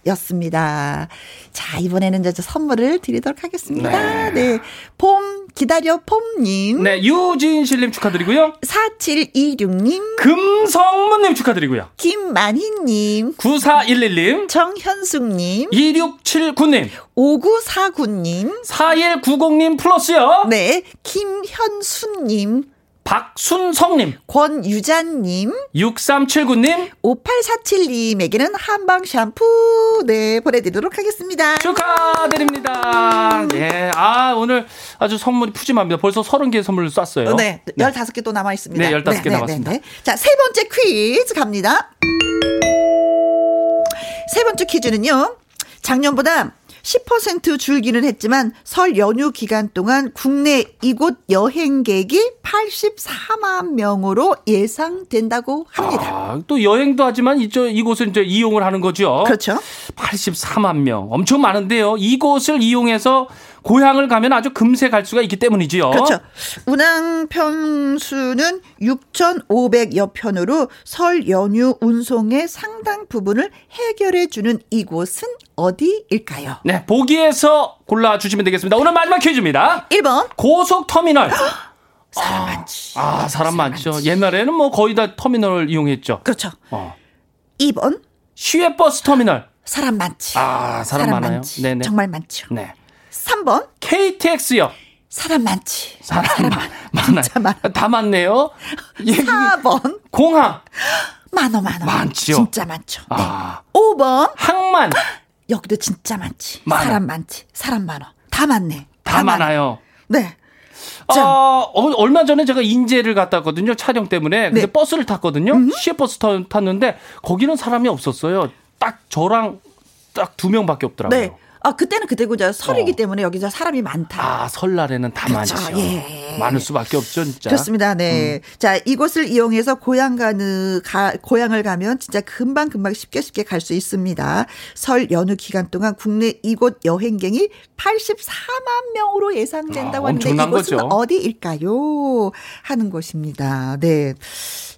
하마였습니다. 자, 이번에는 이제 선물을 드리도록 하겠습니다. 네. 봄, 기다려, 봄님. 네, 유진실님 축하드리고요. 4726님, 금성문님 축하드리고요. 김만희님, 9411님, 정현숙님, 2679님, 5949님, 4190님 플러스요. 네, 김현수님, 박순성님, 권유자님, 6379님, 5847님에게는 한방 샴푸, 네, 보내드리도록 하겠습니다. 축하드립니다. 예. 아, 오늘 아주 선물이 푸짐합니다. 벌써 30개 선물을 쐈어요. 네, 15개 또 남아 있습니다. 네, 15개 남았습니다. 자, 세 번째 퀴즈 갑니다. 세 번째 퀴즈는요. 작년보다 10% 줄기는 했지만 설 연휴 기간 동안 국내 이곳 여행객이 84만 명으로 예상된다고 합니다. 아, 또 여행도 하지만 이쪽 이곳을 이제 이용을 하는 거죠. 그렇죠. 84만 명. 엄청 많은데요. 이곳을 이용해서 고향을 가면 아주 금세 갈 수가 있기 때문이지요. 그렇죠. 운항 편수는 6,500여 편으로 설 연휴 운송의 상당 부분을 해결해 주는 이곳은 어디일까요? 네, 보기에서 골라 주시면 되겠습니다. 오늘 마지막 퀴즈입니다. 1번 고속 터미널. 사람 많지. 아, 사람 많죠. 옛날에는 뭐 거의 다 터미널을 이용했죠. 그렇죠. 어. 2번 시외버스 터미널. 사람 많지. 아, 사람 많아요? 많지. 네네. 정말 많죠. 네. 3번 KTX요. 사람 많지. 사람 많, 많아요. 진짜 많아. 다 많네요. 예, 4번 공항. 많어 많어. 많지요. 진짜 많죠. 네. 아, 5번 항만. 여기도 진짜 많지. 많아. 사람 많지. 사람 많어. 다 많네. 다 많아. 많아요. 네. 자. 어, 어, 얼마 전에 제가 인제를 갔다 왔거든요. 촬영 때문에. 근데 네. 버스를 탔거든요. 시외버스 타- 탔는데 거기는 사람이 없었어요. 딱 저랑 딱 두 명밖에 없더라고요. 네. 아, 그때는 그때고 이제 설이기 어. 때문에 여기 저 사람이 많다. 아, 설날에는 다 그렇죠. 많죠. 예. 많을 수밖에 없죠, 진짜. 그렇습니다. 네. 음. 자, 이곳을 이용해서 고향 가는, 가, 고향을 가면 진짜 금방 금방 쉽게 쉽게 갈 수 있습니다. 설 연휴 기간 동안 국내 이곳 여행객이 84만 명으로 예상된다고 아, 하는데 이곳은 거죠. 어디일까요? 하는 곳입니다. 네.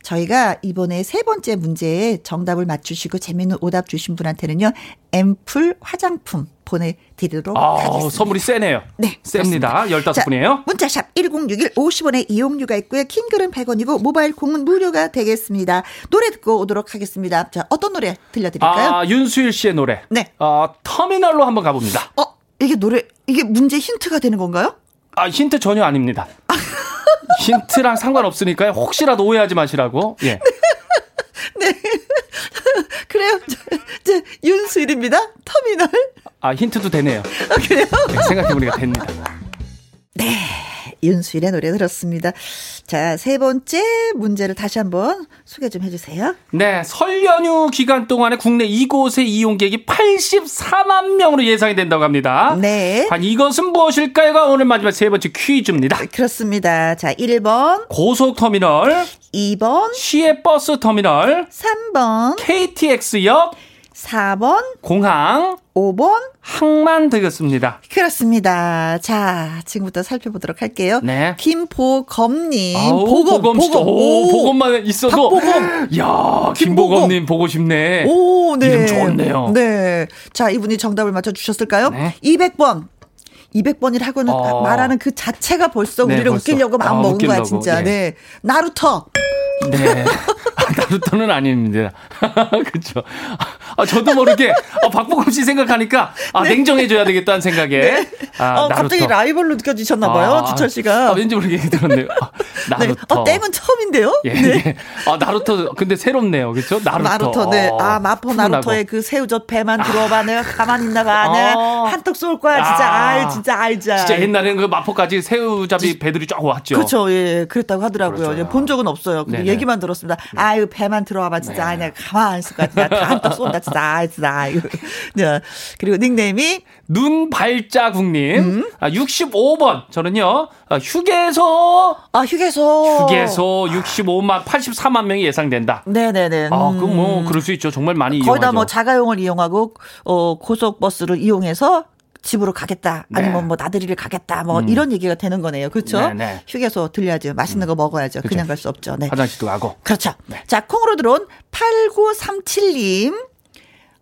저희가 이번에 세 번째 문제에 정답을 맞추시고 재미있는 오답 주신 분한테는요, 앰플 화장품 보내드리도록 아, 하겠습니다. 선물이 세네요. 네. 셉니다. 그렇습니다. 15분이에요. 문자샵 1061 50원의 이용료가 있고요. 킹글은 100원이고 모바일 공은 무료가 되겠습니다. 노래 듣고 오도록 하겠습니다. 자, 어떤 노래 들려드릴까요? 아, 윤수일 씨의 노래. 네. 어, 터미널로 한번 가봅니다. 어, 이게 노래, 이게 문제 힌트가 되는 건가요? 아, 힌트 전혀 아닙니다. 힌트랑 상관없으니까요. 혹시라도 오해하지 마시라고. 예. 그래요. 저, 저 윤수일입니다. 터미널. 아, 힌트도 되네요. 아, 그래요? 네, 생각해보니까 됩니다. 네. 윤수일의 노래 들었습니다. 자, 세 번째 문제를 다시 한번 소개 좀 해주세요. 네, 설 연휴 기간 동안에 국내 이곳의 이용객이 84만 명으로 예상이 된다고 합니다. 네. 관 이것은 무엇일까요가 오늘 마지막 세 번째 퀴즈입니다. 그렇습니다. 자, 1번, 고속터미널, 2번, 시외버스 터미널, 3번, KTX역, 4번, 공항, 5번. 항만 되겠습니다. 그렇습니다. 자, 지금부터 살펴보도록 할게요. 네. 김보검님. 아우, 보검, 보검 보검. 오, 보검만 있어도. 박보검. 야, 김보검님 보고 싶네. 오, 네. 이름 좋네요. 네. 자, 이분이 정답을 맞춰주셨을까요? 네. 200번. 200번이라고 는 어. 말하는 그 자체가 벌써 네, 우리를 벌써. 웃기려고 마음 아, 먹은 거야, 웃기려고, 진짜. 예. 네. 나루터. 네. 아, 나루토는 아닙니다. 그렇죠. 아, 저도 모르게 아, 박보검 씨 생각하니까 아, 냉정해져야 되겠다는 생각에. 아, 어, 갑자기. 라이벌로 느껴지셨나 봐요, 아, 주철 씨가. 아, 왠지 모르게 들었네요. 아, 네. 나루토. 어, 땡은 처음인데요? 예, 네. 예. 아, 나루토, 근데 새롭네요. 그렇죠? 나루토. 나루토, 네. 어, 아, 마포. 나루토의 그 새우젓 배만 들어봐. 내가 가만히 있나 봐. 내가 어. 한턱 쏠 거야, 진짜. 아. 아, 이 진짜 알자. 진짜 옛날에는 그 마포까지 새우잡이 배들이 쫙 왔죠. 그렇죠. 예, 그랬다고 하더라고요. 그렇죠. 예, 본 적은 없어요. 근데. 얘기만 들었습니다. 아유, 배만 들어와봐. 진짜. 아, 내가 가만 안 있을 것 같아. 다 한턱 쏜다. 진짜. 아, 진짜. 아유. 네. 그리고 닉네임이 눈 발자국님. 음? 아, 65번. 저는요, 아, 휴게소, 아, 휴게소. 휴게소 65만, 84만 명이 예상된다. 네네네. 아, 음. 그럼 뭐, 그럴 수 있죠. 정말 많이 거의 다. 뭐 자가용을 이용하고 어 고속버스를 이용해서 집으로 가겠다 아니면 네. 뭐 나들이를 가겠다 뭐 이런 얘기가 되는 거네요 그렇죠 네, 네. 휴게소 들려야죠 맛있는 거 먹어야죠 그냥 갈 수 없죠 네 화장실도 가고. 그렇죠 네. 자 콩으로 들어온 8937님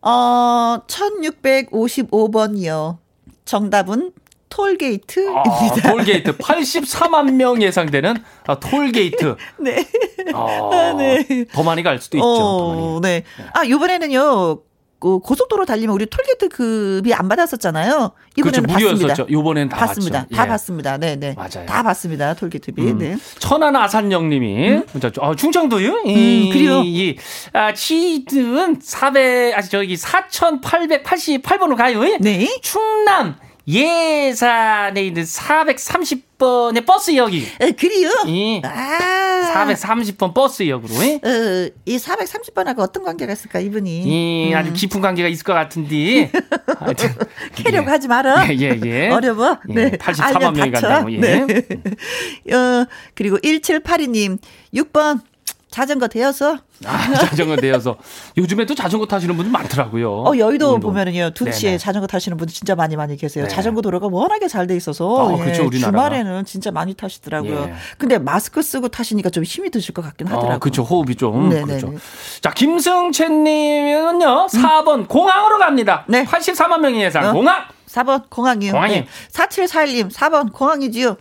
어 1655번이요 정답은 톨게이트입니다 아, 톨게이트 84만 명 예상되는 아, 톨게이트. 네. 아, 네. 더 많이 갈 수도 있죠. 더 많이. 어, 네. 아, 이번에는요. 그 고속도로 달리면 우리 톨게이트비 안 받았었잖아요. 이번에는 그렇죠. 받습니다. 요번엔 다 받습니다. 받죠. 다 예. 받습니다. 네, 네. 맞아요. 다 받습니다. 톨게이트비. 음. 네. 천안 아산역 님이 문자 줘. 아, 충청도요? 음, 그래요. 이, 아, 치든 400, 아, 저기 4,888번으로 가요. 네. 충남 예산에 있는 430번의 버스역이. 에, 그래요. 이 아. 430번 버스역으로. 예? 어, 이 430번하고 어떤 관계가 있을까, 이분이. 이 아주 깊은 관계가 있을 것 같은데. 하여튼. 캐려고 하지 마라. 예, 예, 예. 어려워. 예, 네. 84만 알면 명이 다쳐. 간다고, 예. 네. 어, 그리고 1782님, 6번, 자전거 대여서. 아, 자전거 대여서. 요즘에도 자전거 타시는 분들 많더라고요. 어, 여의도 오늘도. 보면은요, 둔치에 네네. 자전거 타시는 분들 진짜 많이 많이 계세요. 네. 자전거 도로가 워낙에 잘 돼 있어서. 아, 그렇죠, 우리나라가. 주말에는 진짜 많이 타시더라고요. 예. 근데 마스크 쓰고 타시니까 좀 힘이 드실 것 같긴 하더라고요. 어, 그렇죠. 호흡이 좀. 네네네. 그렇죠. 자, 김승채 님은요, 4번 공항으로 갑니다. 네. 84만 명의 예상. 어? 공항! 4번 공항이요. 공항이요. 음. 4741님 4번 공항이지요.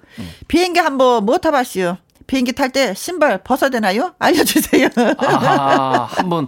비행기 한번 못 타봤시요. 비행기 탈 때 신발 벗어야 되나요? 알려주세요. 아, 한번.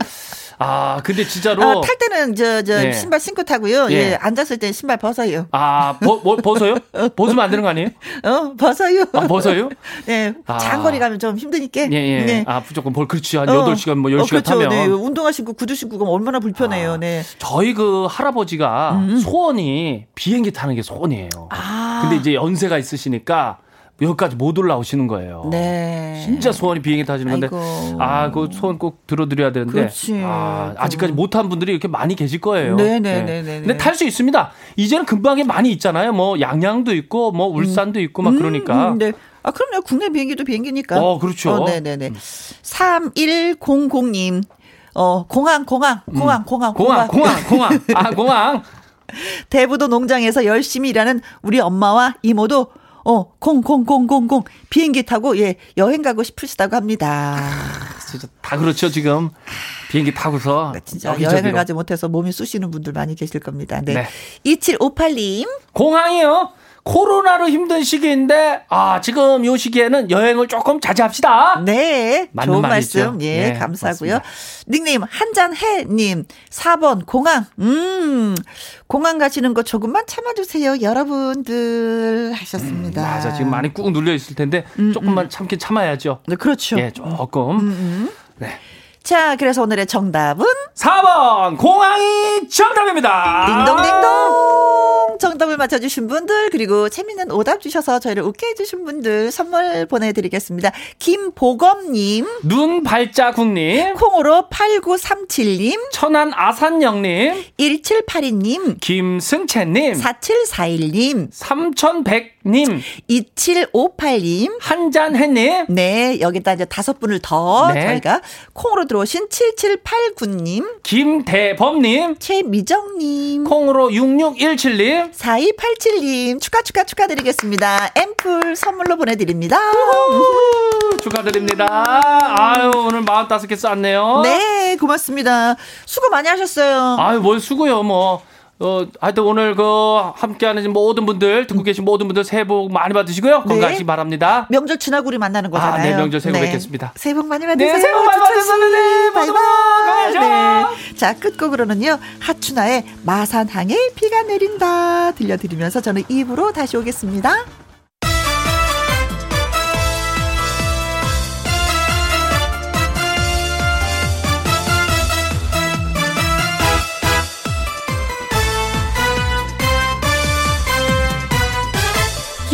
아, 근데 진짜로. 아, 탈 때는 저, 저 예. 신발 신고 타고요. 예. 예. 앉았을 때 신발 벗어요. 아, 버, 뭐, 벗어요? 벗으면 안 되는 거 아니에요? 어, 벗어요. 아, 벗어요? 예. 아. 장거리 가면 좀 힘드니까. 예, 예. 네. 아, 무조건 벌, 그렇지. 한 어. 8시간, 뭐 10시간 어, 그렇죠. 타면. 네. 운동화 신고 구두 신고 가면 얼마나 불편해요. 아. 네. 저희 그 할아버지가 소원이 비행기 타는 게 소원이에요. 아. 근데 이제 연세가 있으시니까 여기까지 못 올라오시는 거예요. 네. 진짜 소원이 비행기 타시는 건데 아이고. 아, 그 소원 꼭 들어드려야 되는데 그렇지. 아, 아직까지 못한 분들이 이렇게 많이 계실 거예요. 네, 네, 네, 네, 근데 네. 탈수 있습니다. 이제는 근방에 많이 있잖아요. 뭐 양양도 있고 뭐 울산도 있고 막 그러니까. 음, 네. 아, 그럼요. 국내 비행기도 비행기니까. 어, 그렇죠. 어, 네네네. 3100님. 어, 공항, 공항, 공항, 공항, 공항, 공항, 공항. 아, 공항. 대부도 농장에서 열심히 일하는 우리 엄마와 이모도 어, 공, 공, 공, 공, 공. 비행기 타고, 예, 여행 가고 싶으시다고 합니다. 진짜 다 그렇죠, 지금. 비행기 타고서 진짜 여기저기로. 여행을 가지 못해서 몸이 쑤시는 분들 많이 계실 겁니다. 네. 네. 2758님. 공항이요. 코로나로 힘든 시기인데 아 지금 요 시기에는 여행을 조금 자제합시다. 네, 좋은. 말씀 예 네, 감사하고요. 맞습니다. 닉네임 한잔해님 4번 공항 음 공항 가시는 거 조금만 참아주세요 여러분들 하셨습니다. 음, 맞아 지금 많이 꾹 눌려 있을 텐데 조금만 참긴 참아야죠. 네, 그렇죠. 예 조금. 음, 네. 자 그래서 오늘의 정답은 4번 공항이 정답입니다. 딩동딩동 정답을 맞춰주신 분들 그리고 재밌는 오답 주셔서 저희를 웃게 해주신 분들 선물 보내드리겠습니다. 김보검님 눈 발자국님, 콩으로 8937님 천안 아산영님, 1782님 김승채님, 4741님 3100님, 2758님 한잔해님, 네, 여기다 이제 다섯 분을 더 네. 저희가 콩으로 들어오신 7789님, 김대범님, 최미정님, 콩으로 6617님, 4287님 축하 축하 축하드리겠습니다. 앰플 선물로 보내드립니다. 축하드립니다. 아유, 오늘 45개 쌌네요. 네, 고맙습니다. 수고 많이 하셨어요. 아유, 뭘 수고요, 뭐. 어, 하여튼 오늘 그 함께하는 모든 분들, 듣고 계신 모든 분들 새해 복 많이 받으시고요. 네. 건강하시기 바랍니다. 명절 지나고 우리 만나는 거잖아요. 아, 네, 명절 새해 복 뵙겠습니다. 새해 복 많이 받으세요. 네, 새해 복 많이. 받으세요. 네, 바이바이. 네. 자, 끝곡으로는요. 하춘아의 마산항에 비가 내린다 들려드리면서 저는 입으로 다시 오겠습니다.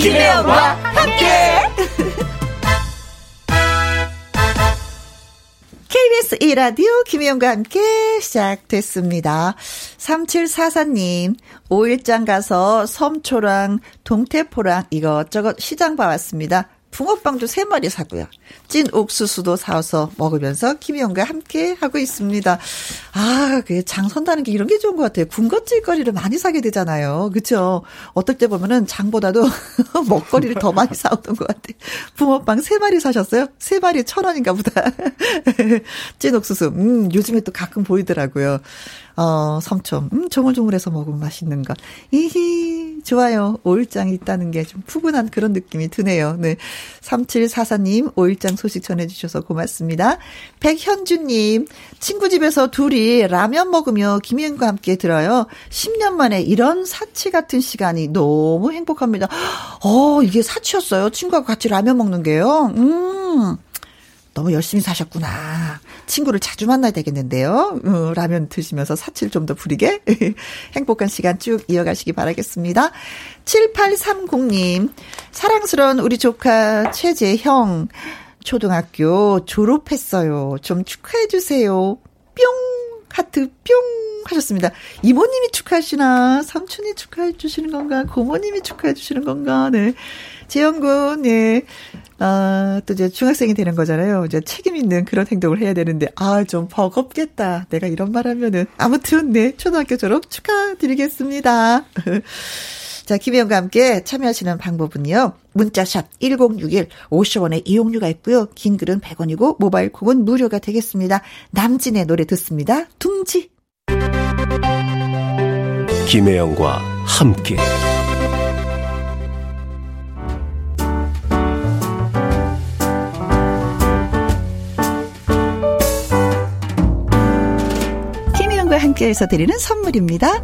김혜영과 함께 KBS 1라디오 김혜영과 함께 시작됐습니다. 3744님, 5일장 가서 섬초랑 동태포랑 이것저것 시장 봐왔습니다. 붕어빵도 3마리 사고요. 찐 옥수수도 사서 먹으면서 김혜영과 함께 하고 있습니다. 아, 그장 선다는 게 이런 게 좋은 것 같아요. 군것질거리를 많이 사게 되잖아요. 그쵸? 어떨 때 보면은 장보다도 먹거리를 더 많이 사오던 것 같아요. 붕어빵 3마리 사셨어요? 3마리 천 원인가 보다. 찐 옥수수. 음, 요즘에 또 가끔 보이더라고요. 어, 섬초. 음, 조물조물해서 먹으면 맛있는 것. 이히, 좋아요. 오일장이 있다는 게 좀 푸근한 그런 느낌이 드네요. 네. 3744님, 오일장 소식 전해주셔서 고맙습니다. 백현주님, 친구 집에서 둘이 라면 먹으며 김희은과 함께 들어요. 10년 만에 이런 사치 같은 시간이 너무 행복합니다. 어, 이게 사치였어요. 친구하고 같이 라면 먹는 게요. 음. 너무 열심히 사셨구나. 친구를 자주 만나야 되겠는데요. 어, 라면 드시면서 사치를 좀 더 부리게. 행복한 시간 쭉 이어가시기 바라겠습니다. 7830님, 사랑스러운 우리 조카 최재형, 초등학교 졸업했어요. 좀 축하해주세요. 뿅! 하트 뿅! 하셨습니다. 이모님이 축하하시나? 삼촌이 축하해 주시는 건가? 고모님이 축하해 주시는 건가? 네. 재영군, 네. 아, 또 이제 중학생이 되는 거잖아요. 이제 책임 있는 그런 행동을 해야 되는데, 아, 좀 버겁겠다. 내가 이런 말 하면은. 아무튼, 네. 초등학교 졸업 축하드리겠습니다. 자, 김혜영과 함께 참여하시는 방법은요. 문자샵 1061 50원의 이용료가 있고요. 긴 글은 100원이고 모바일 콩은 무료가 되겠습니다. 남진의 노래 듣습니다. 둥지. 김혜영과 함께 김혜영과 함께해서 드리는 선물입니다.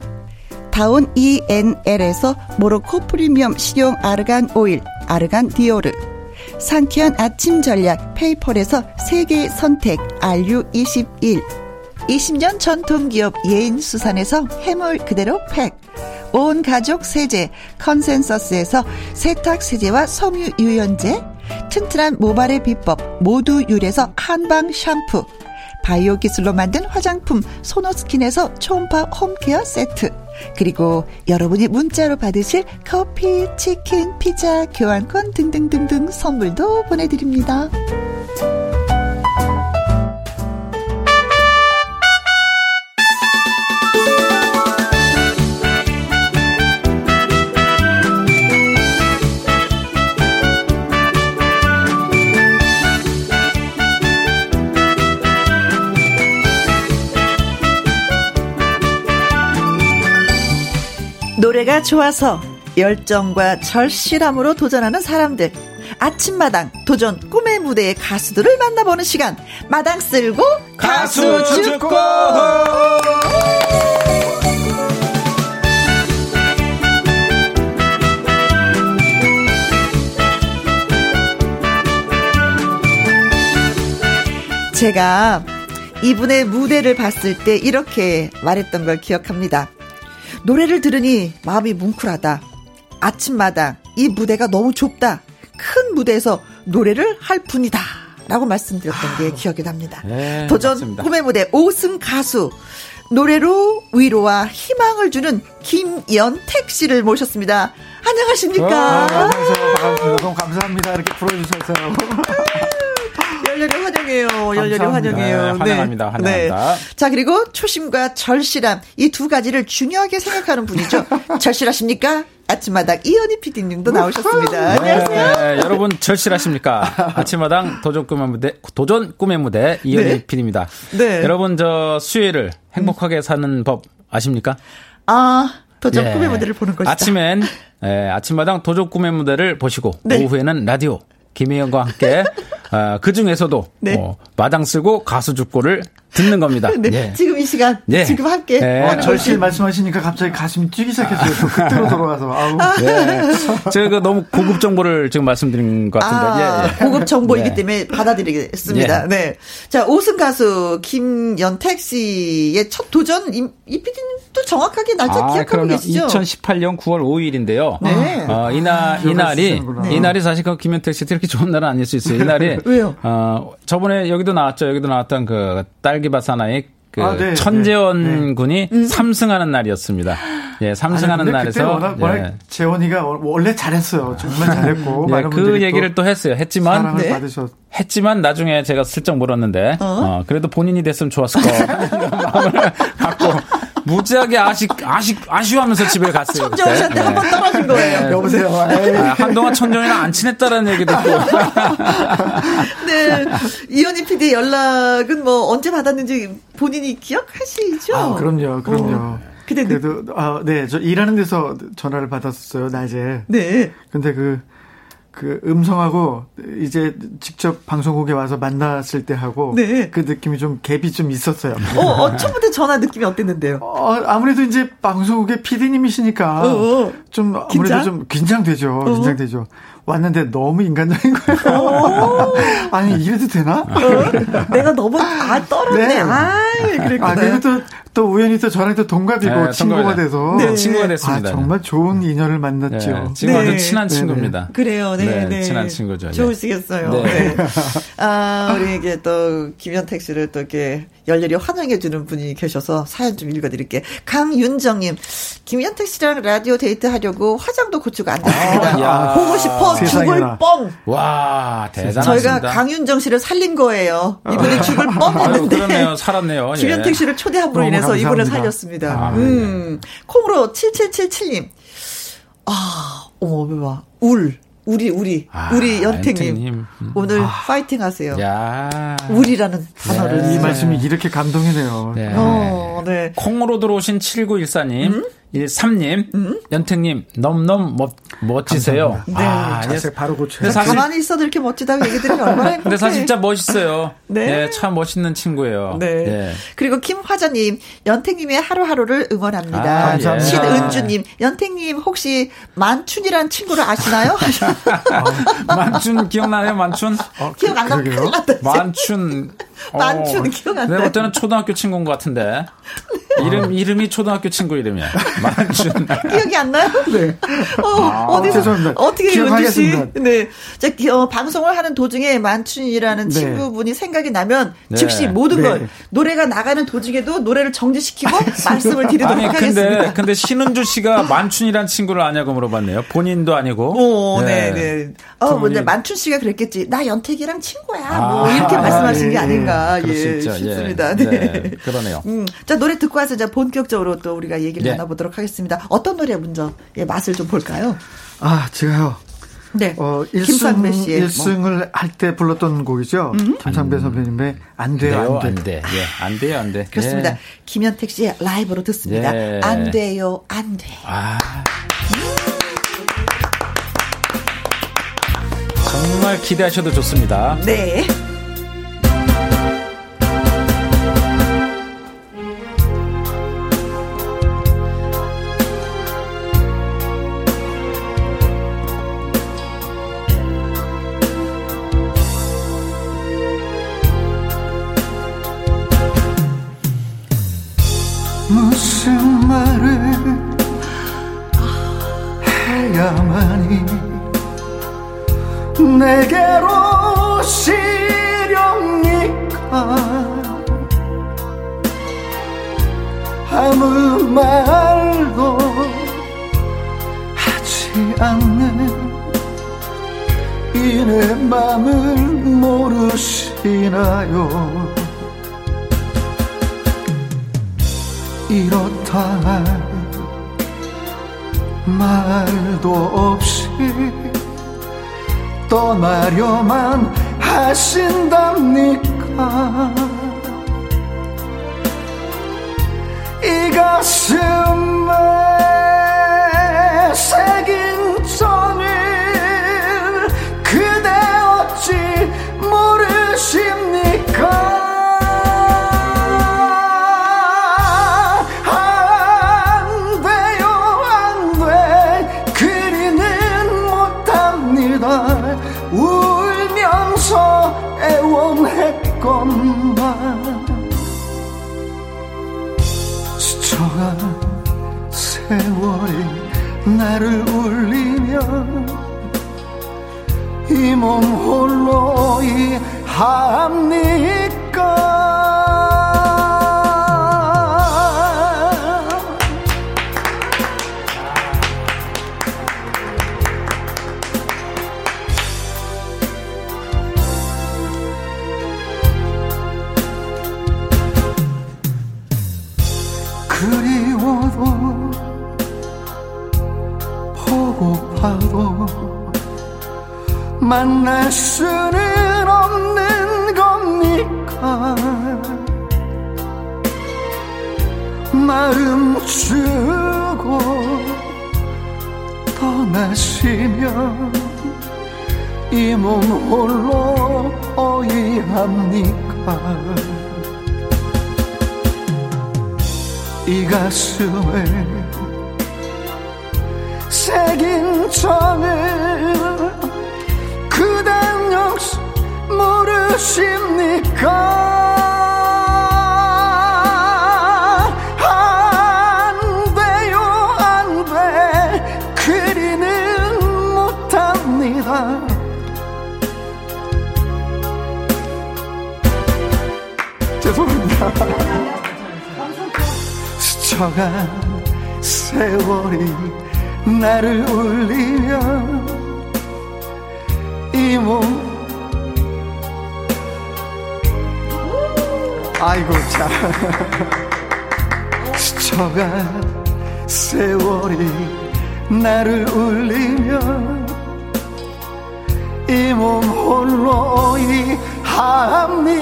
다운 ENL에서 모로코 프리미엄 식용 아르간 오일 아르간 디오르 상쾌한 아침 전략 페이펄에서 세계 선택 RU21 20년 전통 기업 예인 수산에서 해물 그대로 팩 온 가족 세제 컨센서스에서 세탁 세제와 섬유 유연제 튼튼한 모발의 비법 모두 유래서 한방 샴푸 바이오 기술로 만든 화장품 소노스킨에서 초음파 홈케어 세트 그리고 여러분이 문자로 받으실 커피, 치킨, 피자, 교환권 등등등등 선물도 보내드립니다. 노래가 좋아서 열정과 절실함으로 도전하는 사람들. 아침마당 도전 꿈의 무대의 가수들을 만나보는 시간. 마당 쓸고 가수 죽고. 제가 이분의 무대를 봤을 때 이렇게 말했던 걸 기억합니다. 노래를 들으니 마음이 뭉클하다. 아침마다 이 무대가 너무 좁다. 큰 무대에서 노래를 할 분이다. 라고 말씀드렸던 게 기억이 납니다. 네, 도전 맞습니다. 꿈의 무대 5승 가수. 노래로 위로와 희망을 주는 김연택 씨를 모셨습니다. 안녕하십니까? 어, 안녕하세요. 반갑습니다. 너무 감사합니다. 이렇게 불러주셔서. 열렬히 환영해요. 열렬히 환영해요. 네, 환영합니다. 네. 환영합니다. 네. 자, 그리고 초심과 절실함 이 두 가지를 중요하게 생각하는 분이죠. 절실하십니까? 아침마당 이현희 PD님도 나오셨습니다. 네, 안녕하세요. 네, 여러분 절실하십니까? 아침마당 도전 꿈의 무대 도전 꿈의 무대 이현희 네. PD입니다. 네. 여러분 저 수요일을 행복하게 사는 법 아십니까? 아 도전 예. 꿈의 무대를 보는 것이다. 아침엔 예, 아침마당 도전 꿈의 무대를 보시고 네. 오후에는 라디오 김혜영과 함께 어, 그 중에서도 네. 어, 마당 쓰고 가수 죽고를 듣는 겁니다. 네. 예. 지금 이 시간 예. 지금 함께 예. 어, 절실 말씀하시니까 갑자기 가슴이 뛰기 시작했어요. 그때로 돌아가서 아우. 네. 제가 너무 고급 정보를 지금 말씀드린 것 같은데 아, 예, 예. 고급 정보이기 네. 때문에 받아들이겠습니다. 예. 네. 자 오승 가수 김연택 씨의 첫 도전 이, 이 PD님도 정확하게 날짜 아, 기억하고. 계시죠? 2018년 9월 5일인데요. 네. 어, 이날 이날이 네. 이날이 사실 그 김연택 씨 이렇게 좋은 날은 아닐 수 있어요. 이날이 왜요? 어 저번에 여기도 나왔죠. 여기도 나왔던 그 딸 기밭 사나이 그 아, 네, 천재원 네, 네. 군이 음. 3승하는 날이었습니다. 예, 3승하는 날에서 워낙, 워낙 예. 재원이가 원래 잘했어요. 정말 잘했고 예, 그 얘기를 또, 했어요. 했지만 네. 했지만 나중에 제가 슬쩍 물었는데 어? 어 그래도 본인이 됐으면 좋았을 거 마음을 갖고 무지하게 아쉬, 아쉬, 아쉬워하면서 집에 갔어요. 천정훈한테 네. 한번 떨어진 거예요. 네. 여보세요. 아, 한동안 천정이랑 안 친했다라는 얘기도 있고. 네. 이현희 PD 연락은 뭐 언제 받았는지 본인이 기억하시죠? 아, 그럼요. 그럼요. 어. 근데 그래도 아, 네. 저 일하는 데서 전화를 받았었어요. 낮에. 네. 근데 그 그 음성하고 이제 직접 방송국에 와서 만났을 때 하고 네. 그 느낌이 좀 갭이 좀 있었어요. 어, 어 처음부터 전화 느낌이 어땠는데요? 어, 아무래도 이제 방송국의 PD님이시니까 어, 어. 좀 아무래도 긴장? 좀 긴장되죠. 어. 긴장되죠. 왔는데 너무 인간적인 거예요. 아니 이래도 되나? 어, 내가 너무 아 떨었네. 네. 아, 그랬구나. 아 그리고 또, 또 우연히 또 저랑 또 동갑이고 네, 친구가 돼서 네. 친구가 됐습니다. 아, 정말 좋은 인연을 만났죠. 네, 지금 아주 네. 친한 네, 친구입니다. 그래요, 네, 네, 친한 친구죠. 좋으시겠어요. 네. 아 우리 이게 또 김현택 씨를 또 이렇게 열렬히 환영해주는 분이 계셔서 사연 좀 읽어드릴게요. 강윤정님, 김현택 씨랑 라디오 데이트 하려고 화장도 고치고 앉았습니다. 아, 보고 싶어 죽을 뻥. 와 대단하다. 저희가 강윤정 씨를 살린 거예요. 이분이 죽을 뻥했는데. 그러네요, 살았네요. 예. 김현택 씨를 초대함으로 인해서 감사합니다. 이분을 살렸습니다. 아, 음, 콩으로 7777님. 아, 어머, 봐. 울. 우리 우리 아, 우리 연택님. 오늘 아. 파이팅 하세요. 야. 우리라는 단어를 네. 이 말씀이 이렇게 감동이네요. 네. 어, 네. 콩으로 들어오신 7914님. 음? 13님, 음? 연택님, 너무너무 멋, 멋지세요. 네. 아, 자세 예. 바로 고쳐요. 사실, 가만히 있어도 이렇게 멋지다고 얘기 들으면 얼마나 행복해. 근데 사실 진짜 멋있어요. 네. 네. 참 멋있는 친구예요. 네. 네. 그리고 김화자님, 연택님의 하루하루를 응원합니다. 아, 예. 신은주님, 연택님 혹시 만춘이란 친구를 아시나요? 만춘 기억나요, 만춘? 어, 기억 안 나요? 만춘. 만춘 어, 기억 안 나요? 내가 볼 때는 초등학교 친구인 것 같은데. 이름, 이름이 초등학교 친구 이름이야. 만춘. 기억이 안 나요? 네. 어, 아, 어디서, 죄송합니다. 어떻게 씨? 네. 자, 어, 방송을 하는 도중에 만춘이라는 네. 친구분이 생각이 나면 네. 즉시 모든 네. 걸 노래가 나가는 도중에도 노래를 정지시키고 말씀을 드리도록 아니, 근데, 하겠습니다. 근데 신은주 씨가 만춘이라는 친구를 아냐고 물어봤네요. 본인도 아니고. 오, 네, 네. 네. 어, 근데 만춘 씨가 그랬겠지. 나 연택이랑 친구야. 뭐 아, 이렇게 말씀하신 아, 게 아닌가. 예, 예 싶습니다. 예. 네. 그러네요. 음, 자, 노래 듣고 와서 이제 본격적으로 또 우리가 얘기를 네. 나눠보도록 하겠습니다. 어떤 노래 먼저 예, 맛을 좀 볼까요? 아, 제가요. 네. 어, 1승, 씨의 1승을 뭐. 할때 불렀던 곡이죠. 음? 김상배 선배님의 안 돼요, 안, 돼. 안 돼. 예, 안 돼요, 안 돼. 그렇습니다. 예. 김현택 씨의 라이브로 듣습니다. 예. 안 돼요, 안 돼. 아. 정말 기대하셔도 좋습니다. 네. 해야만이 내게로 시렵니까? 아무 말도 하지 않는 이 내 맘을 모르시나요? 이렇다 말도 없이 떠나려만 하신답니까? 이 가슴 몸 홀로 이 합니까 만날 수는 없는 겁니까? 마음 주고 떠나시면 이 몸 홀로 어이합니까? 이 가슴에 새긴 정을 모르십니까? 안 돼요 안 돼. 그리는 못합니다. 죄송합니다. 스쳐간 세월이 나를 울리며 이몸 아이고 참. 스쳐간 세월이 나를 울리며 이 몸 홀로 이합니까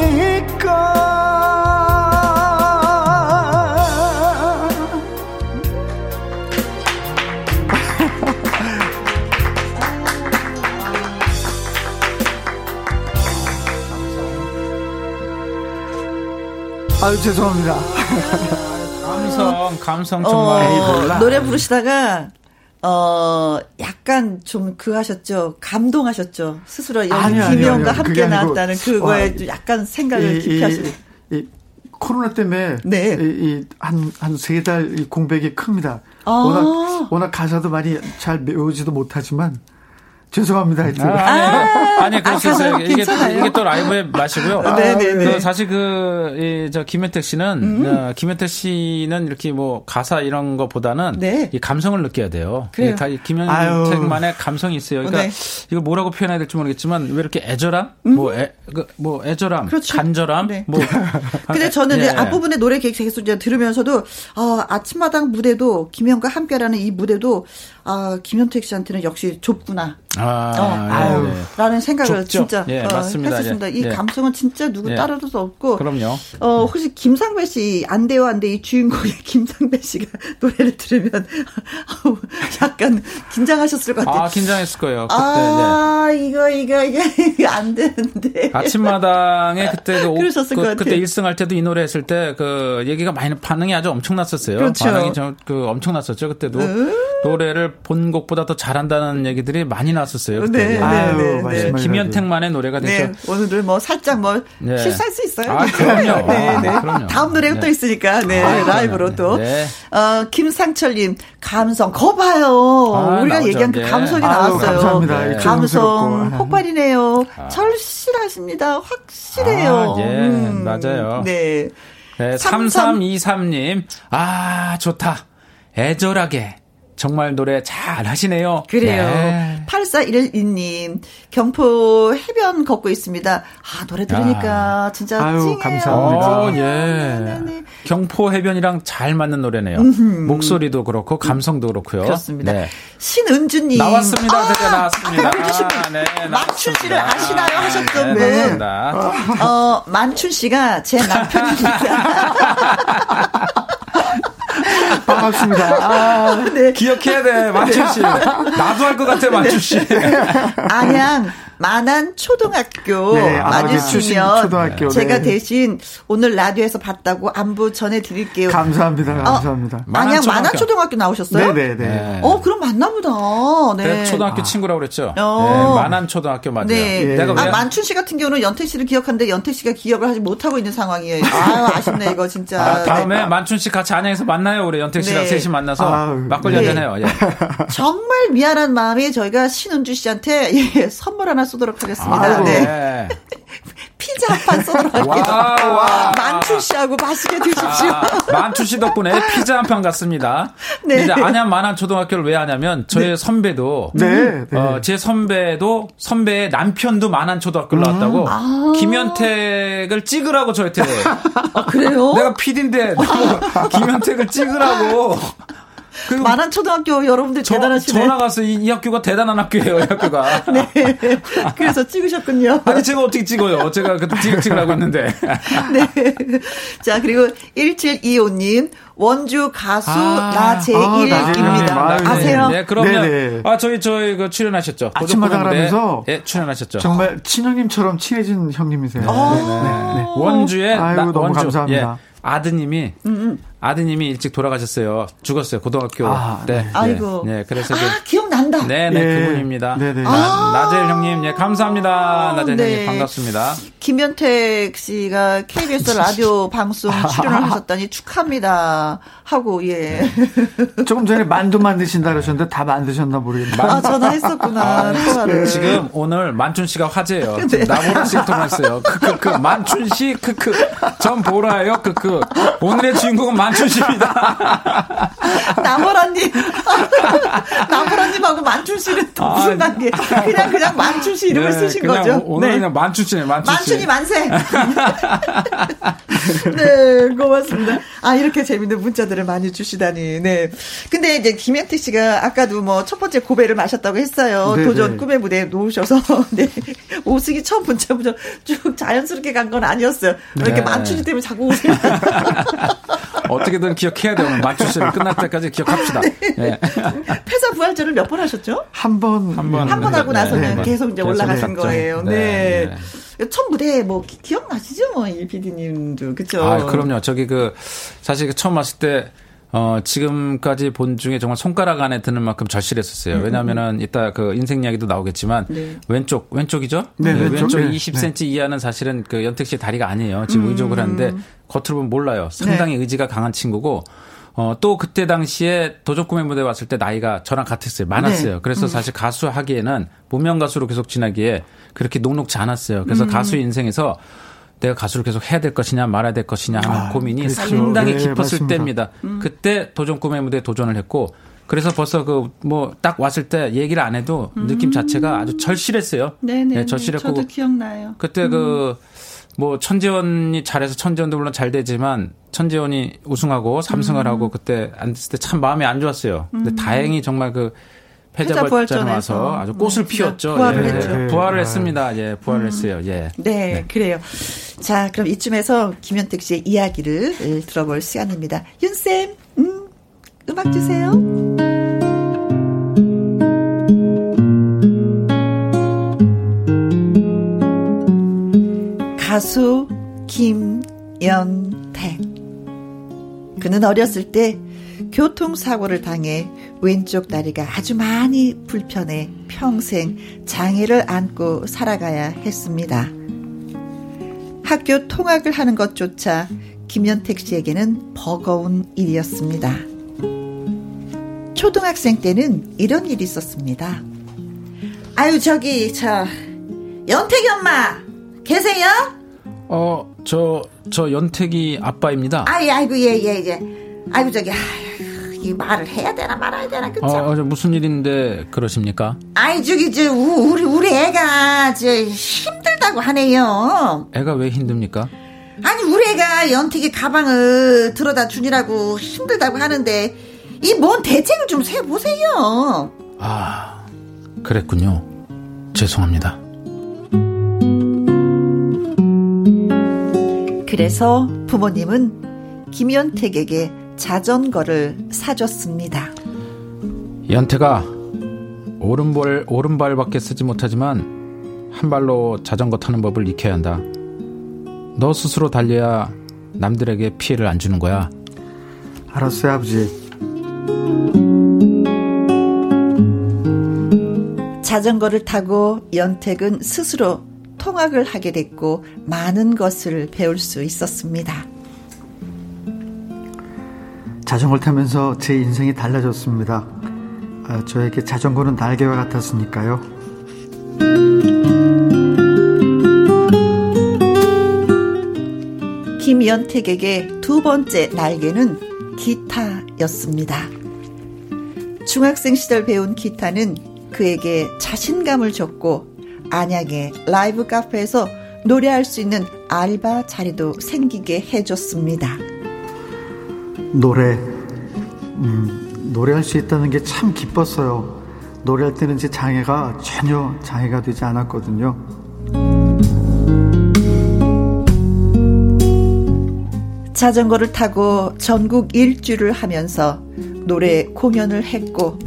아유 죄송합니다. 감성 감성 정말 어, 노래 부르시다가 어 약간 좀 그 하셨죠 감동하셨죠 스스로 여기 김희영과 함께 나왔다는 그거에 와, 약간 생각을 깊이 하시는. 코로나 때문에 네. 이한 세달 공백이 큽니다. 아~ 워낙 워낙 가사도 많이 잘 외우지도 못하지만 죄송합니다. 아, 아니, 아니, 그럴 수 있어요. 이게, 이게 또 라이브의 맛이고요. 네네네. 네, 네. 그 사실 그, 이, 저, 김현택 씨는, 음. 어, 김현택 씨는 이렇게 뭐, 가사 이런 거보다는, 네. 이 감성을 느껴야 돼요. 그래요. 김현택만의 감성이 있어요. 그러니까, 네. 이걸 뭐라고 표현해야 될지 모르겠지만, 왜 이렇게 애절함? 음. 뭐, 애, 그, 뭐, 애절함? 그렇죠. 간절함? 네. 뭐. 근데 저는 예. 앞부분에 노래 계속 들으면서도, 어, 아침마당 무대도, 김현과 함께라는 이 무대도, 아, 김현택 씨한테는 역시 좁구나. 아, 어, 아유. 네. 라는 생각을 좁죠. 진짜 예, 어, 맞습니다. 했었습니다. 예. 이 예. 감성은 진짜 누구 예. 따라도 수 없고. 그럼요. 어, 혹시 김상배 씨, 안 돼요, 안 돼, 이 주인공의 김상배 씨가 노래를 들으면 약간 긴장하셨을 것 같아요. 아, 긴장했을 거예요. 그때, 아, 네. 이거, 이거, 이게 안 되는데. 아침마당에 그때 그, 그러셨을 그, 것 그때 1승 할 때도 이 노래 했을 때 그 얘기가 많이 반응이 아주 엄청났었어요. 그렇죠. 반응이 좀, 그 엄청났었죠. 그때도 음~ 노래를 본 곡보다 더 잘한다는 얘기들이 많이 나왔었어요. 그때. 네, 네, 네, 네. 김현택만의 노래가 됐죠. 네, 오늘은 뭐 살짝 뭐 네. 실수할 수 있어요. 아, 그럼요. 네, 네. 아, 그럼요. 다음 노래가 네. 또 있으니까, 네, 아, 라이브로 또. 네. 어, 김상철님, 감성, 거 봐요. 아, 우리가 나오죠. 얘기한 그 감성이 아유, 나왔어요. 감사합니다. 네. 감성, 폭발이네요. 아. 절실하십니다. 확실해요. 아, 예, 음. 맞아요. 네. 네, 3323님, 아, 좋다. 애절하게 정말 노래 잘 하시네요. 그래요. 네. 8412님, 경포 해변 걷고 있습니다. 아, 노래 들으니까 아. 진짜 아유, 찡해요. 감사합니다. 어, 예. 네네네. 경포 해변이랑 잘 맞는 노래네요. 음흠. 목소리도 그렇고 감성도 그렇고요. 그렇습니다. 네. 신은주님. 나왔습니다. 아, 드디어 나왔습니다. 아, 네, 만춘 씨를 아시나요? 하셨던 네, 분. 어, 만춘 씨가 제 남편입니다. 반갑습니다. 아, 네. 기억해야 돼, 만춘 씨. 나도 할 것 같아, 만춘 씨. 안양 만안 초등학교 네, 맞으시면 초등학교, 제가 네. 대신 오늘 라디오에서 봤다고 안부 전해드릴게요. 감사합니다, 어, 감사합니다. 어, 안양 만안 초등학교 나오셨어요? 네네네. 네, 네. 어 그럼 맞나보다. 네. 초등학교 아. 친구라고 그랬죠. 어. 네, 만안 초등학교 맞아요. 네. 내가 아, 만춘 씨 같은 경우는 연태 씨를 기억하는데 연태 씨가 기억을 하지 못하고 있는 상황이에요. 아 아쉽네 이거 진짜. 아, 다음에 네. 만춘 씨 같이 안양에서 만나요. 우리 연태 씨랑 셋이 만나서 아, 막걸리 한잔 해요. 예. 정말 미안한 마음에 저희가 신은주 씨한테 예, 선물 하나 쏘도록 하겠습니다. 아이고. 네. 피자 한 판 쏘도록 할게요. 만추 씨하고 맛있게 드십시오. 아, 만추 씨 덕분에 피자 한 판 갔습니다. 네. 이제 안양 만안 초등학교를 왜 하냐면 저의 네. 선배도 네. 네. 어, 제 선배도 선배의 남편도 만안 초등학교를 음. 나왔다고 아. 김현택을 찍으라고 저한테 아, 그래요? 내가 PD인데 김현택을 찍으라고 만한 초등학교 여러분들 저, 대단하시네. 전화 가서 이, 이, 학교가 대단한 학교예요, 이 학교가. 네. 그래서 찍으셨군요. 아니, 제가 어떻게 찍어요? 제가 그 찍으라고 했는데. 네. 자, 그리고 1725님. 원주 가수 아, 나제일입니다. 아, 아세요? 네, 그러면 네네. 아 저희 저희 그 출연하셨죠. 아침마당 하면서 네, 출연하셨죠. 정말 친형님처럼 친해진 형님이세요. 아~ 네, 네, 네. 원주에 아유, 나, 너무 원주. 감사합니다. 예. 아드님이 음, 음. 아드님이 일찍 돌아가셨어요. 죽었어요. 고등학교 아, 때. 네. 아이고. 네, 그래서 아, 기억난다. 네, 네, 예. 그분입니다. 네, 네. 아~ 나재일 형님, 예, 감사합니다. 아, 나재일 네. 형님 반갑습니다. 김현택 씨가 KBS 라디오 방송 출연을 하셨다니 축하합니다. 하고 예. 네. 조금 전에 만두 만드신다 그러셨는데 다 만드셨나 모르겠네요. 아, 전화했었구나. 아, 네. 지금 오늘 만춘 씨가 화제예요. 네. 나보라 씨 통화했어요. 크크크 만춘 씨 크크 전 보라예요. 크크 오늘의 주인공은 만 만춘씨입니다. 나보라님. 나보라님하고 만춘씨는 또 무슨 아, 관계? 그냥, 그냥 만춘씨 이름을 네, 쓰신 그냥 거죠. 오늘 네. 그냥 만춘씨네, 만춘씨. 만춘이 만세. 네, 고맙습니다. 아, 이렇게 재밌는 문자들을 많이 주시다니. 네. 근데 이제 김현태 씨가 아까도 뭐 첫 번째 고배를 마셨다고 했어요. 네네. 도전 네. 꿈의 무대에 놓으셔서. 네. 오승이 처음 문자부터 쭉 자연스럽게 간 건 아니었어요. 왜 이렇게 네. 만추지 때문에 자꾸 오세요. 어떻게든 기억해야 돼요. 만추시를 끝날 때까지 기억합시다. 네. 네. 폐사 부활절을 몇 번 하셨죠? 한 번. 한 번. 한 번 하고 나서는 네. 계속 이제 올라가신 거예요. 네. 첫 무대 뭐 기, 기억나시죠? 뭐, 일 PD님도. 그쵸? 아, 그럼요. 저기 그, 사실 그 처음 왔을 때, 어, 지금까지 본 중에 정말 손가락 안에 드는 만큼 절실했었어요. 음, 음, 왜냐면은 음. 이따 그 인생 이야기도 나오겠지만 네. 왼쪽, 왼쪽이죠? 네, 네 왼쪽, 왼쪽 20cm 이하는 사실은 그 연택 씨의 다리가 아니에요. 지금 음. 의족을 하는데 겉으로 보면 몰라요. 상당히 네. 의지가 강한 친구고 어, 또 그때 당시에 도적꿈의 무대 왔을 때 나이가 저랑 같았어요. 많았어요. 네. 그래서 음. 사실 가수 하기에는 무명 가수로 계속 지나기에 그렇게 녹록지 않았어요. 그래서 음. 가수 인생에서 내가 가수를 계속 해야 될 것이냐 말아야 될 것이냐 하는 아, 고민이 그렇죠. 상당히 네, 깊었을 맞습니다. 때입니다. 음. 그때 도전 꿈의 무대에 도전을 했고 그래서 벌써 그 뭐 딱 왔을 때 얘기를 안 해도 느낌 자체가 아주 절실했어요. 네네. 네, 절실했고 저도 기억나요. 그때 그 음. 뭐 천재원이 잘해서 천재원도 물론 잘 되지만 천재원이 우승하고 삼승을 음. 하고 그때 안 됐을 때 참 마음이 안 좋았어요. 근데 음. 다행히 정말 그 패자 부활전 와서 아주 꽃을 네, 피웠죠. 부활을 예, 했죠. 예, 부활을 했습니다. 예, 부활을 음. 했어요. 예. 네, 네, 그래요. 자, 그럼 이쯤에서 김현택 씨의 이야기를 들어볼 시간입니다. 윤쌤, 음, 음악 주세요. 가수 김연택. 그는 어렸을 때 교통사고를 당해 왼쪽 다리가 아주 많이 불편해 평생 장애를 안고 살아가야 했습니다. 학교 통학을 하는 것조차 김연택 씨에게는 버거운 일이었습니다. 초등학생 때는 이런 일이 있었습니다. 아유, 저기, 저, 연택이 엄마, 계세요? 어, 저, 저 연택이 아빠입니다. 아이, 아이고, 예, 예, 예. 아이고, 저기, 아유, 이 말을 해야 되나 말아야 되나, 그쵸? 어, 어 무슨 일인데 그러십니까? 아이, 저기, 저, 우리, 우리 애가, 저, 힘들다고 하네요. 애가 왜 힘듭니까? 아니, 우리 애가 연택이 가방을 들어다 주니라고 힘들다고 하는데, 이 뭔 대책을 좀 세 보세요. 아, 그랬군요. 죄송합니다. 그래서 부모님은 김연택에게 자전거를 사줬습니다. 연태가 오른발 오른발밖에 쓰지 못하지만 한 발로 자전거 타는 법을 익혀야 한다. 너 스스로 달려야 남들에게 피해를 안 주는 거야. 알았어요, 아버지. 자전거를 타고 연택은 스스로 통학을 하게 됐고 많은 것을 배울 수 있었습니다. 자전거를 타면서 제 인생이 달라졌습니다. 아, 저에게 자전거는 날개와 같았으니까요. 김연택에게 두 번째 날개는 기타였습니다. 중학생 시절 배운 기타는 그에게 자신감을 줬고 안양의 라이브 카페에서 노래할 수 있는 알바 자리도 생기게 해줬습니다. 노래, 음, 노래할 수 있다는 게 참 기뻤어요. 노래할 때는 제 장애가 전혀 장애가 되지 않았거든요. 자전거를 타고 전국 일주를 하면서 노래 공연을 했고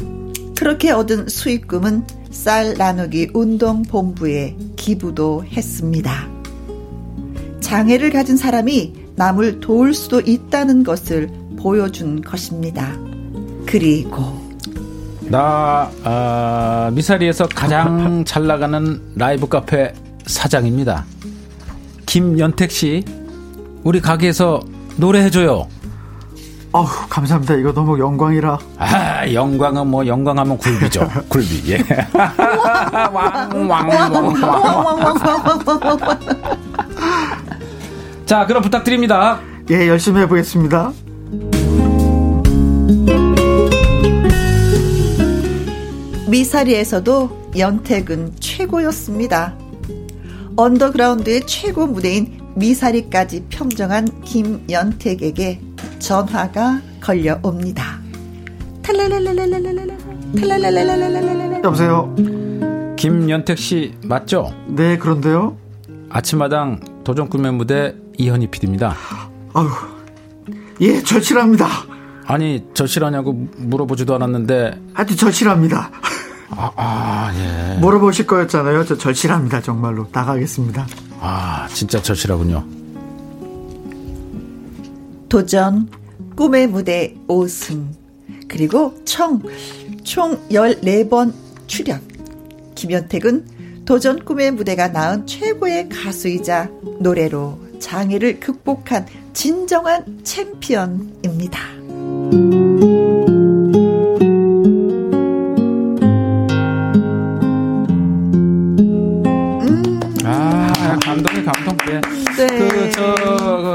그렇게 얻은 수익금은 쌀 나누기 운동 본부에 기부도 했습니다. 장애를 가진 사람이 남을 도울 수도 있다는 것을 보여준 것입니다. 그리고 나 어, 미사리에서 가장 잘 나가는 라이브 카페 사장입니다. 김연택 씨, 우리 가게에서 노래해줘요. 어우, 감사합니다. 이거 너무 영광이라. 아, 영광은 뭐, 영광하면 굴비죠. 굴비, 예. 왕, 왕, 왕, 왕. 자, 그럼 부탁드립니다. 예, 열심히 해보겠습니다. 미사리에서도 연택은 최고였습니다. 언더그라운드의 최고 무대인 미사리까지 평정한 김연택에게 전화가 걸려옵니다. 여보세요. 김연택 씨 맞죠? 네, 그런데요. 아침마당 도전 꿈의 무대 이현희 PD입니다. 아유, 예, 절실합니다. 아니, 절실하냐고 물어보지도 않았는데. 하여튼 절실합니다. 아, 아, 예. 물어보실 거였잖아요. 저 절실합니다. 정말로. 나가겠습니다. 아, 진짜 절실하군요. 도전, 꿈의 무대 5승, 그리고 총, 총 14번 출연. 김현택은 도전 꿈의 무대가 낳은 최고의 가수이자 노래로 장애를 극복한 진정한 챔피언입니다.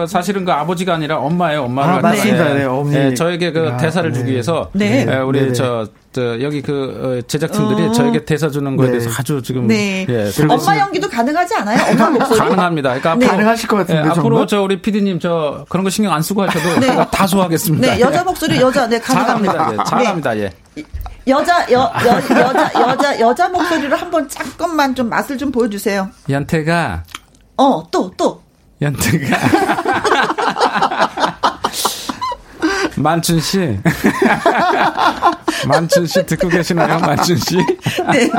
사실은 그 아버지가 아니라 엄마예요. 엄마를 아, 맞습니다. 네, 어머니. 네, 저에게 그 아, 대사를 네. 주기 위해서 네. 예, 우리 네, 네. 저, 저 여기 그 어, 제작팀들이 어. 저에게 대사 주는 거에 대해서 아주 지금 네. 예, 엄마 연기도 가능하지 않아요? 엄마 목소리 가능합니다. 그러니까 네. 가능하실 것 같은데 예, 앞으로 저 우리 PD님 저 그런 거 신경 안 쓰고 하셔도 네. 다 소화하겠습니다. 네, 여자 목소리 여자 네 가능합니다. 잘합니다. 예, 잘합니다. 예. 여자 여, 여 여자 여자 여자 목소리로 한번 잠깐만 좀 맛을 좀 보여주세요. 연태가 어, 또, 또. 연태가. 만춘 씨. 만춘 씨 듣고 계시나요? 만춘 씨? 네.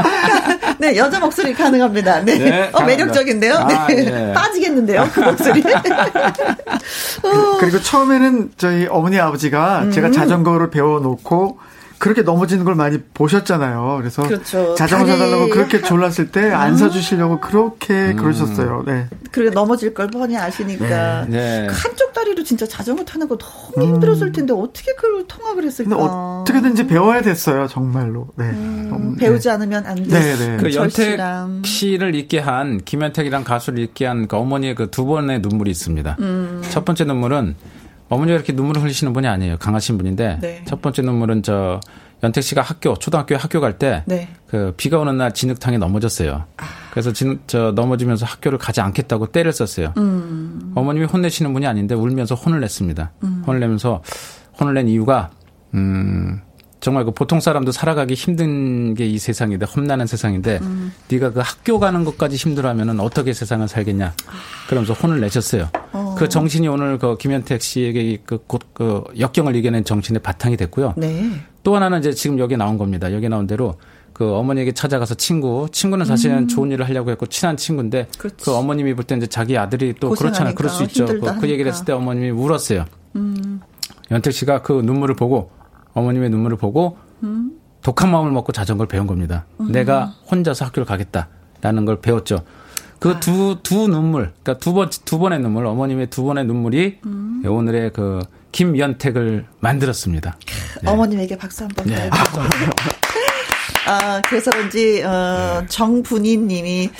네, 여자 목소리 가능합니다. 네. 네 어, 매력적인데요? 아, 네. 예. 빠지겠는데요? 그 목소리. 그리고 처음에는 저희 어머니 아버지가 음. 제가 자전거를 배워놓고 그렇게 넘어지는 걸 많이 보셨잖아요. 그래서 그렇죠. 자전거 다리... 사달라고 그렇게 졸랐을 때안 음. 사주시려고 그렇게 음. 그러셨어요. 네. 그리고 넘어질 걸 뻔히 아시니까 네. 네. 한쪽 다리로 진짜 자전거 타는 거 너무 음. 힘들었을 텐데 어떻게 그걸 통합을 했을까? 어떻게든지 배워야 됐어요, 정말로. 네. 음, 배우지 않으면 안 돼. 네, 네. 그 연택 씨를 있게 한 김연택이란 가수를 있게 한 그 어머니의 그 두 번의 눈물이 있습니다. 음. 첫 번째 눈물은 어머니가 이렇게 눈물을 흘리시는 분이 아니에요. 강하신 분인데 네. 첫 번째 눈물은 저 연택 씨가 학교 초등학교에 학교 갈 때그 네. 그 비가 오는 날 진흙탕에 넘어졌어요. 아. 그래서 진, 저 넘어지면서 학교를 가지 않겠다고 때를 썼어요. 음. 어머님이 혼내시는 분이 아닌데 울면서 혼을 냈습니다. 음. 혼을 내면서 혼을 낸 이유가 음 정말 그 보통 사람도 살아가기 힘든 게 이 세상인데 험난한 세상인데 음. 네가 그 학교 가는 것까지 힘들어하면은 어떻게 세상을 살겠냐 그러면서 혼을 내셨어요. 어. 그 정신이 오늘 그 김현택 씨에게 그곧그 그 역경을 이겨낸 정신의 바탕이 됐고요. 네. 또 하나는 이제 지금 여기 나온 겁니다. 여기 나온 대로 그 어머니에게 찾아가서 친구, 친구는 사실은 음. 좋은 일을 하려고 했고 친한 친구인데 그렇지. 그 어머님이 볼 때 이제 자기 아들이 또 그렇잖아요. 그럴 수 있죠. 그, 그 얘기를 했을 때 어머님이 울었어요. 음. 연택 씨가 그 눈물을 보고 어머님의 눈물을 보고 음. 독한 마음을 먹고 자전거를 배운 겁니다. 음. 내가 혼자서 학교를 가겠다라는 걸 배웠죠. 그 두두 아. 두 눈물, 그러니까 두 번 두 번의 눈물, 어머님의 두 번의 눈물이 음. 오늘의 그 김연택을 만들었습니다. 네. 어머님에게 박수 한번 네. 아, 그래서 그런지 어, 네. 정분희님이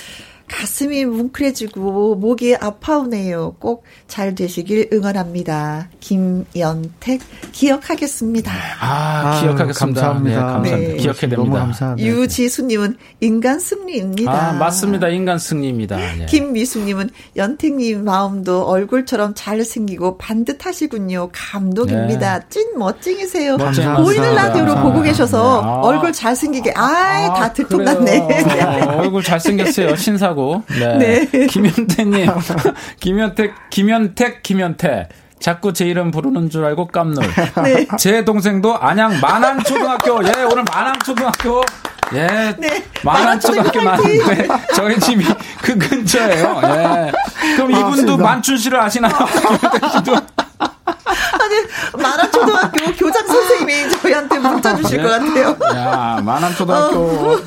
가슴이 뭉클해지고 목이 아파오네요. 꼭 잘 되시길 응원합니다. 김연택 기억하겠습니다. 아, 아 기억하겠습니다. 감사합니다. 네, 감사합니다. 네. 기억해 됩니다. 너무 감사합니다. 유지수님은 인간 승리입니다. 아, 맞습니다. 인간 승리입니다. 네. 김미숙님은 연택님 마음도 얼굴처럼 잘생기고 반듯하시군요. 감독입니다. 네. 찐 멋쟁이세요. 보이는 라디오로 보고 계셔서 아. 얼굴 잘생기게 아이 아, 다 들통났네. 어, 얼굴 잘생겼어요. 신사고. 하고. 네. 네. 김현태님. 김현택, 김현택, 김현태. 자꾸 제 이름 부르는 줄 알고 깜놀. 네. 제 동생도 안양 만안초등학교. 예, 오늘 만안초등학교. 예. 네. 만안초등학교 나왔는데 저희 집이 그 근처예요. 예. 그럼 이분도 아, 만춘 씨를 아시나요? 씨도. 아니 만안 초등학교 교장 선생님이 저희한테 문자 주실 네. 것 같아요. 야 만안 초등학교. 어.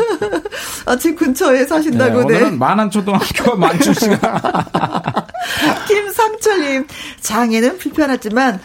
아, 집 근처에 사신다고. 네, 오늘은 만안 초등학교 만춘 씨가. 김상철님 장애는 불편하지만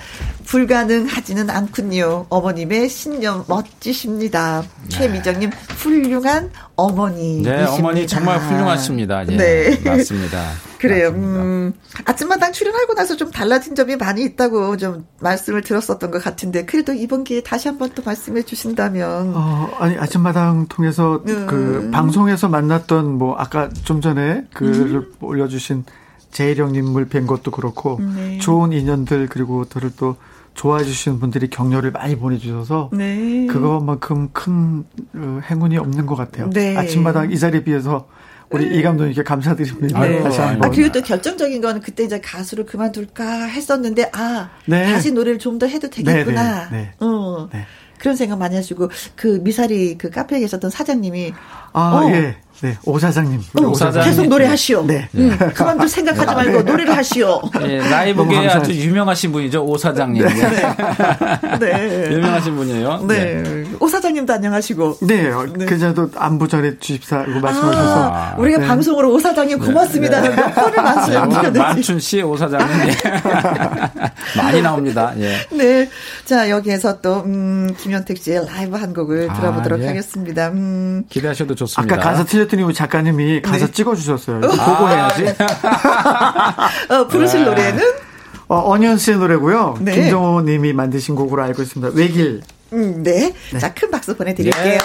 불가능하지는 않군요. 어머님의 신념 멋지십니다. 네. 최미정님 훌륭한 어머니이십니다. 네, 어머니 정말 훌륭하십니다. 예, 네, 맞습니다. 그래요. 음, 아침마당 출연하고 나서 좀 달라진 점이 많이 있다고 좀 말씀을 들었었던 것 같은데 그래도 이번 기회에 다시 한번 또 말씀해 주신다면. 어, 아니 아침마당 통해서 음. 그 방송에서 만났던 뭐 아까 좀 전에 글을 음. 올려주신 재혜령님을 뵌 것도 그렇고 네. 좋은 인연들 그리고 저를 또 좋아해 주시는 분들이 격려를 많이 보내주셔서 네. 그것만큼 큰 어, 행운이 없는 것 같아요. 네. 아침마다 이 자리에 비해서 우리 네. 이 감독님께 감사드립니다. 네. 다시 한 번. 아, 그리고 또 결정적인 거는 그때 이제 가수를 그만둘까 했었는데 아 네. 다시 노래를 좀 더 해도 되겠구나. 네, 네, 네. 어. 그런 생각 많이 하시고 그 미사리 그 카페에 계셨던 사장님이 아 어. 예. 네, 오 사장님. 오 사장님. 계속 노래하시오. 네. 응, 그만둘 생각하지 말고 네. 노래를 하시오. 네, 라이브계에 아주 유명하신 분이죠, 오 사장님. 네. 네. 유명하신 분이에요. 네. 네. 오 사장님도 안녕하시고. 네, 네. 그저도 안부 전해 주십사고 말씀하셔서. 아, 우리가 네. 방송으로 오 사장님 고맙습니다. 네. 몇 번을 말씀드렸는데. 만춘 씨, 오 사장님. 많이 나옵니다. 예. 네. 자, 여기에서 또, 음, 김현택 씨의 라이브 한 곡을 아, 들어보도록 예. 하겠습니다. 음. 기대하셔도 좋습니다. 아까 가사 틀렸 그랬더니 작가님이 가사 네. 찍어주셨어요. 보고 아, 해야지. 네. 어, 부르실 네. 노래는? 어, 어니언스의 노래고요. 네. 김정호 님이 만드신 곡으로 알고 있습니다. 외길. 음, 네. 네. 자, 큰 박수 보내드릴게요. 예.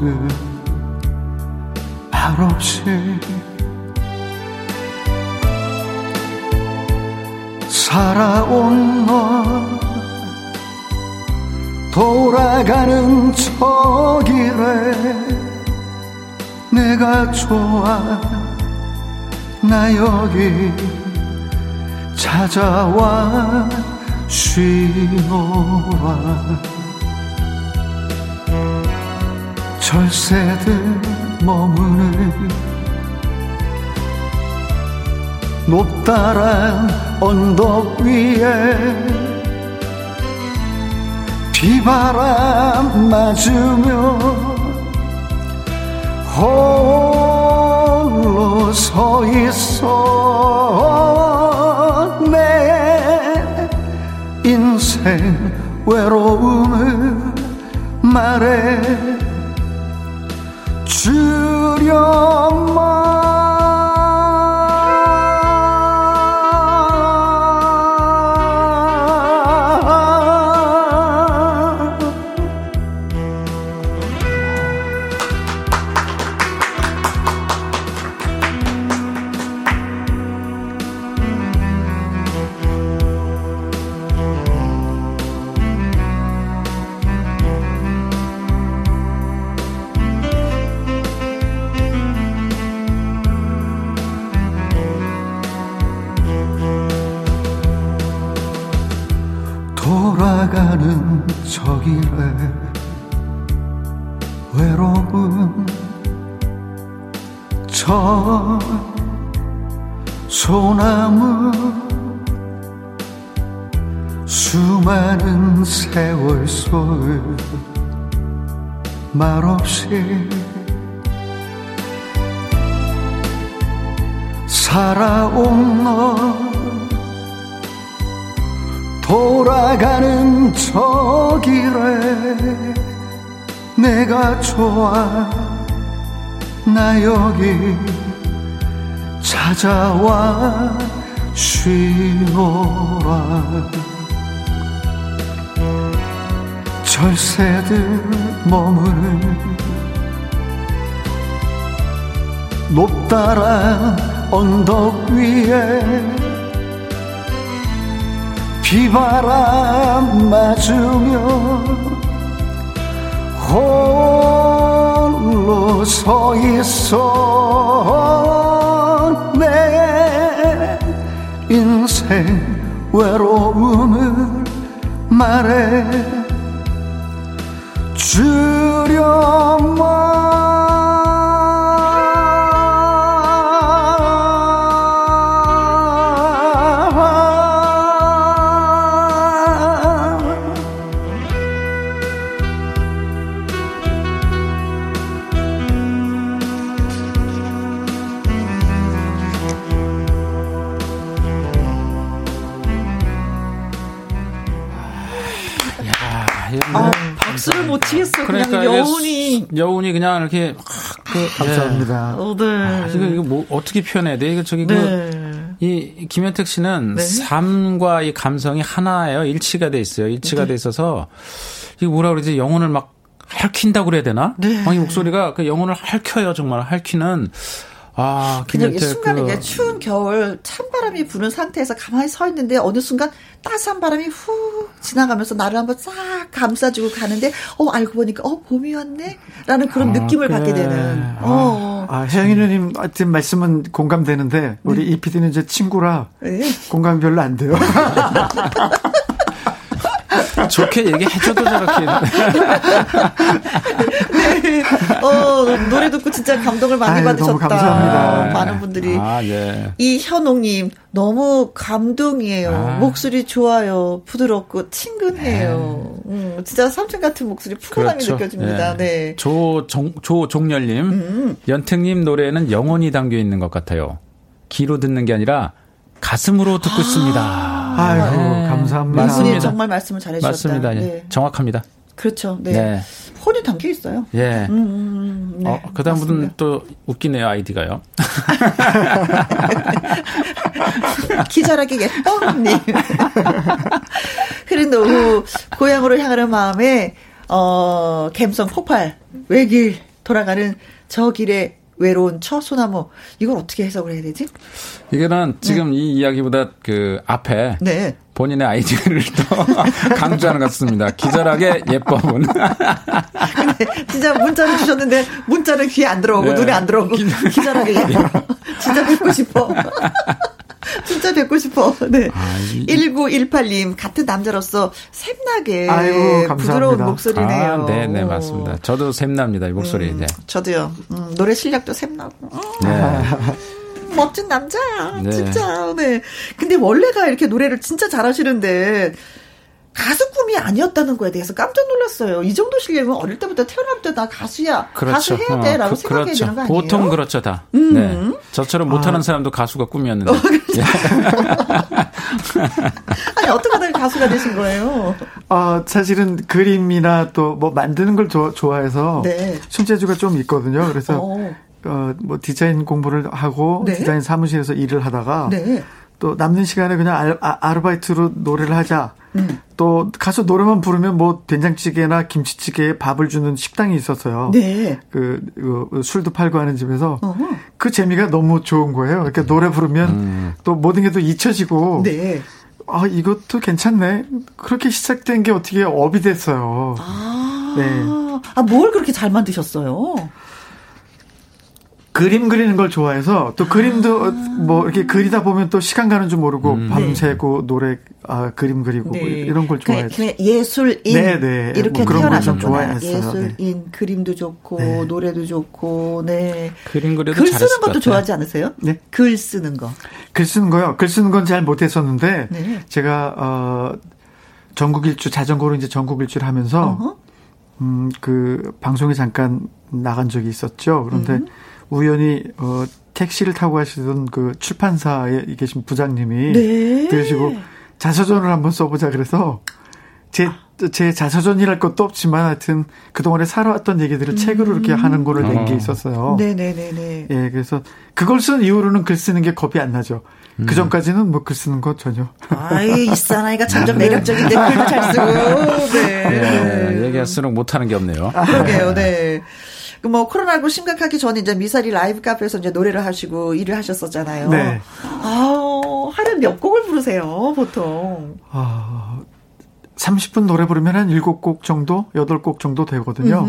속을 말없이 살아온 너 돌아가는 저 길에 내가 좋아 나 여기 찾아와 쉬노라 절세들 머무는 높다란 언덕 위에 비바람 맞으며 홀로 서 있어 인생 외로움을 말해 주렴마 세월 속을 말없이 살아온 너 돌아가는 저 길에 내가 좋아 나 여기 찾아와 쉬노라 절세들 머무는 높다란 언덕 위에 비바람 맞으며 홀로 서 있어 내 인생 외로움을 말해 주렴 못 치겠어. 그러니까 그냥 여운이. 여운이 그냥 이렇게. 그, 네. 감사합니다. 어, 네. 아, 이거, 이거 뭐, 어떻게 표현해야 돼? 이거 저기 그 네. 그, 이, 김현택 씨는 네. 삶과 이 감성이 하나예요. 일치가 돼 있어요. 일치가 네. 돼 있어서. 이거 뭐라 그러지? 영혼을 막 핥힌다고 그래야 되나? 네. 아, 이 목소리가 그 영혼을 핥혀요. 정말 핥히는. 아, 그냥 이 순간에 그... 추운 겨울 찬바람이 부는 상태에서 가만히 서 있는데 어느 순간 따스한 바람이 후 지나가면서 나를 한번 싹 감싸주고 가는데 어 알고 보니까 어 봄이 왔네라는 그런 아, 느낌을 그래. 받게 되는. 어. 아 혜영이 누님 하여튼 말씀은 공감되는데 우리 네. 이 PD는 제 친구라 네. 공감이 별로 안 돼요. 좋게 얘기해줘도 저렇게. 네. 어, 노래 듣고 진짜 감동을 많이 아유, 받으셨다. 감사합니다. 많은 분들이. 아, 예. 이현옥님, 너무 감동이에요. 아. 목소리 좋아요. 부드럽고 친근해요. 네. 음, 진짜 삼촌 같은 목소리 푸근함이 그렇죠. 느껴집니다. 네. 네. 조종, 조종렬님, 음. 연택님 노래는 영혼이 담겨 있는 것 같아요. 귀로 듣는 게 아니라 가슴으로 듣고 아. 있습니다. 아이고, 네. 감사합니다. 맞습니다. 정말 말씀을 잘해 주셨다. 맞습니다. 예. 네. 정확합니다. 그렇죠. 네. 네. 혼이 담겨 있어요. 예. 음, 음, 음 네. 어, 그 다음부터는 또 웃기네요, 아이디가요. 기절하게 예뻐님. 흐린 오후, 고향으로 향하는 마음에, 어, 갬성 폭발, 외길 돌아가는 저 길에 외로운 처소나무 이걸 어떻게 해석을 해야 되지? 이거는 지금 네. 이 이야기보다 그 앞에 네. 본인의 아이디어를 또 강조하는 것 같습니다. 기절하게 예뻐본. 근데 진짜 문자를 주셨는데 문자는 귀에 안 들어오고 네. 눈에 안 들어오고 기절하게 예뻐. 진짜 뵙고 싶어. 진짜 뵙고 싶어. 네. 아, 이... 1918님, 같은 남자로서 샘나게 아이고, 부드러운 목소리네요. 아, 네, 네, 맞습니다. 저도 샘납니다, 이 목소리. 음, 네. 저도요. 음, 노래 실력도 샘나고. 네. 멋진 남자야. 네. 진짜. 네. 근데 원래가 이렇게 노래를 진짜 잘하시는데 가수 꿈이 아니었다는 거에 대해서 깜짝 놀랐어요. 이 정도 실력은 어릴 때부터 태어날 때나 가수야. 그렇죠. 가수 해야 돼. 라고 어, 그, 생각해야 그렇죠. 되는 거 아니에요? 보통 그렇죠, 다. 음. 네. 저처럼 못하는 아. 사람도 가수가 꿈이었는데. 어, 그렇죠. 아니, 어떻게 하다 가수가 되신 거예요? 어, 사실은 그림이나 또 뭐 만드는 걸 조, 좋아해서. 네. 손재주가 좀 있거든요. 그래서. 어. 어, 뭐 디자인 공부를 하고 네. 디자인 사무실에서 일을 하다가 네. 또 남는 시간에 그냥 알, 아, 르바이트로 노래를 하자. 음. 또 가서 노래만 부르면 뭐 된장찌개나 김치찌개에 밥을 주는 식당이 있었어요. 네. 그, 그 술도 팔고 하는 집에서 어허. 그 재미가 너무 좋은 거예요. 그러니까 노래 부르면 음. 또 모든 게 또 잊혀지고. 네. 아 이것도 괜찮네. 그렇게 시작된 게 어떻게 업이 됐어요. 아. 네. 아뭘 그렇게 잘 만드셨어요? 그림 그리는 걸 좋아해서 또 그림도 아. 뭐 이렇게 그리다 보면 또 시간 가는 줄 모르고 음. 밤새고 네. 노래 아 그림 그리고 네. 이런 걸 좋아해서 그냥 예술인 네, 네. 이렇게 뭐 태어나셨구나 예술인 네. 그림도 좋고 네. 노래도 좋고 네 그림 그려도 글 쓰는 것도 좋아하지 않으세요? 네. 글 쓰는 거. 글 쓰는 거요. 글 쓰는 건 잘 못했었는데 네. 제가 어 전국 일주 자전거로 이제 전국 일주를 하면서 음그 방송에 잠깐 나간 적이 있었죠. 그런데 음. 우연히 어 택시를 타고 가시던 그 출판사에 계신 부장님이 네. 들으시고 자서전을 한번 써보자 그래서 제, 제 자서전이랄 것도 없지만 하여튼 그동안에 살아왔던 얘기들을 음. 책으로 이렇게 하는 거를 낸 게 있었어요. 네네네네. 예, 그래서 그걸 쓴 이후로는 글 쓰는 게 겁이 안 나죠. 음. 그 전까지는 뭐 글 쓰는 거 전혀. 아이, 이 사나이가 점점 네. 매력적인데 글도 잘 쓰고. 네. 네. 얘기할수록 못하는 게 없네요. 아, 그러게요, 네. 그뭐 코로나19 심각하기 전에 이제 미사리 라이브 카페에서 이제 노래를 하시고 일을 하셨었잖아요. 네. 아, 하루에 몇 곡을 부르세요, 보통? 아, 30분 노래 부르면 한 7곡 정도, 8곡 정도 되거든요.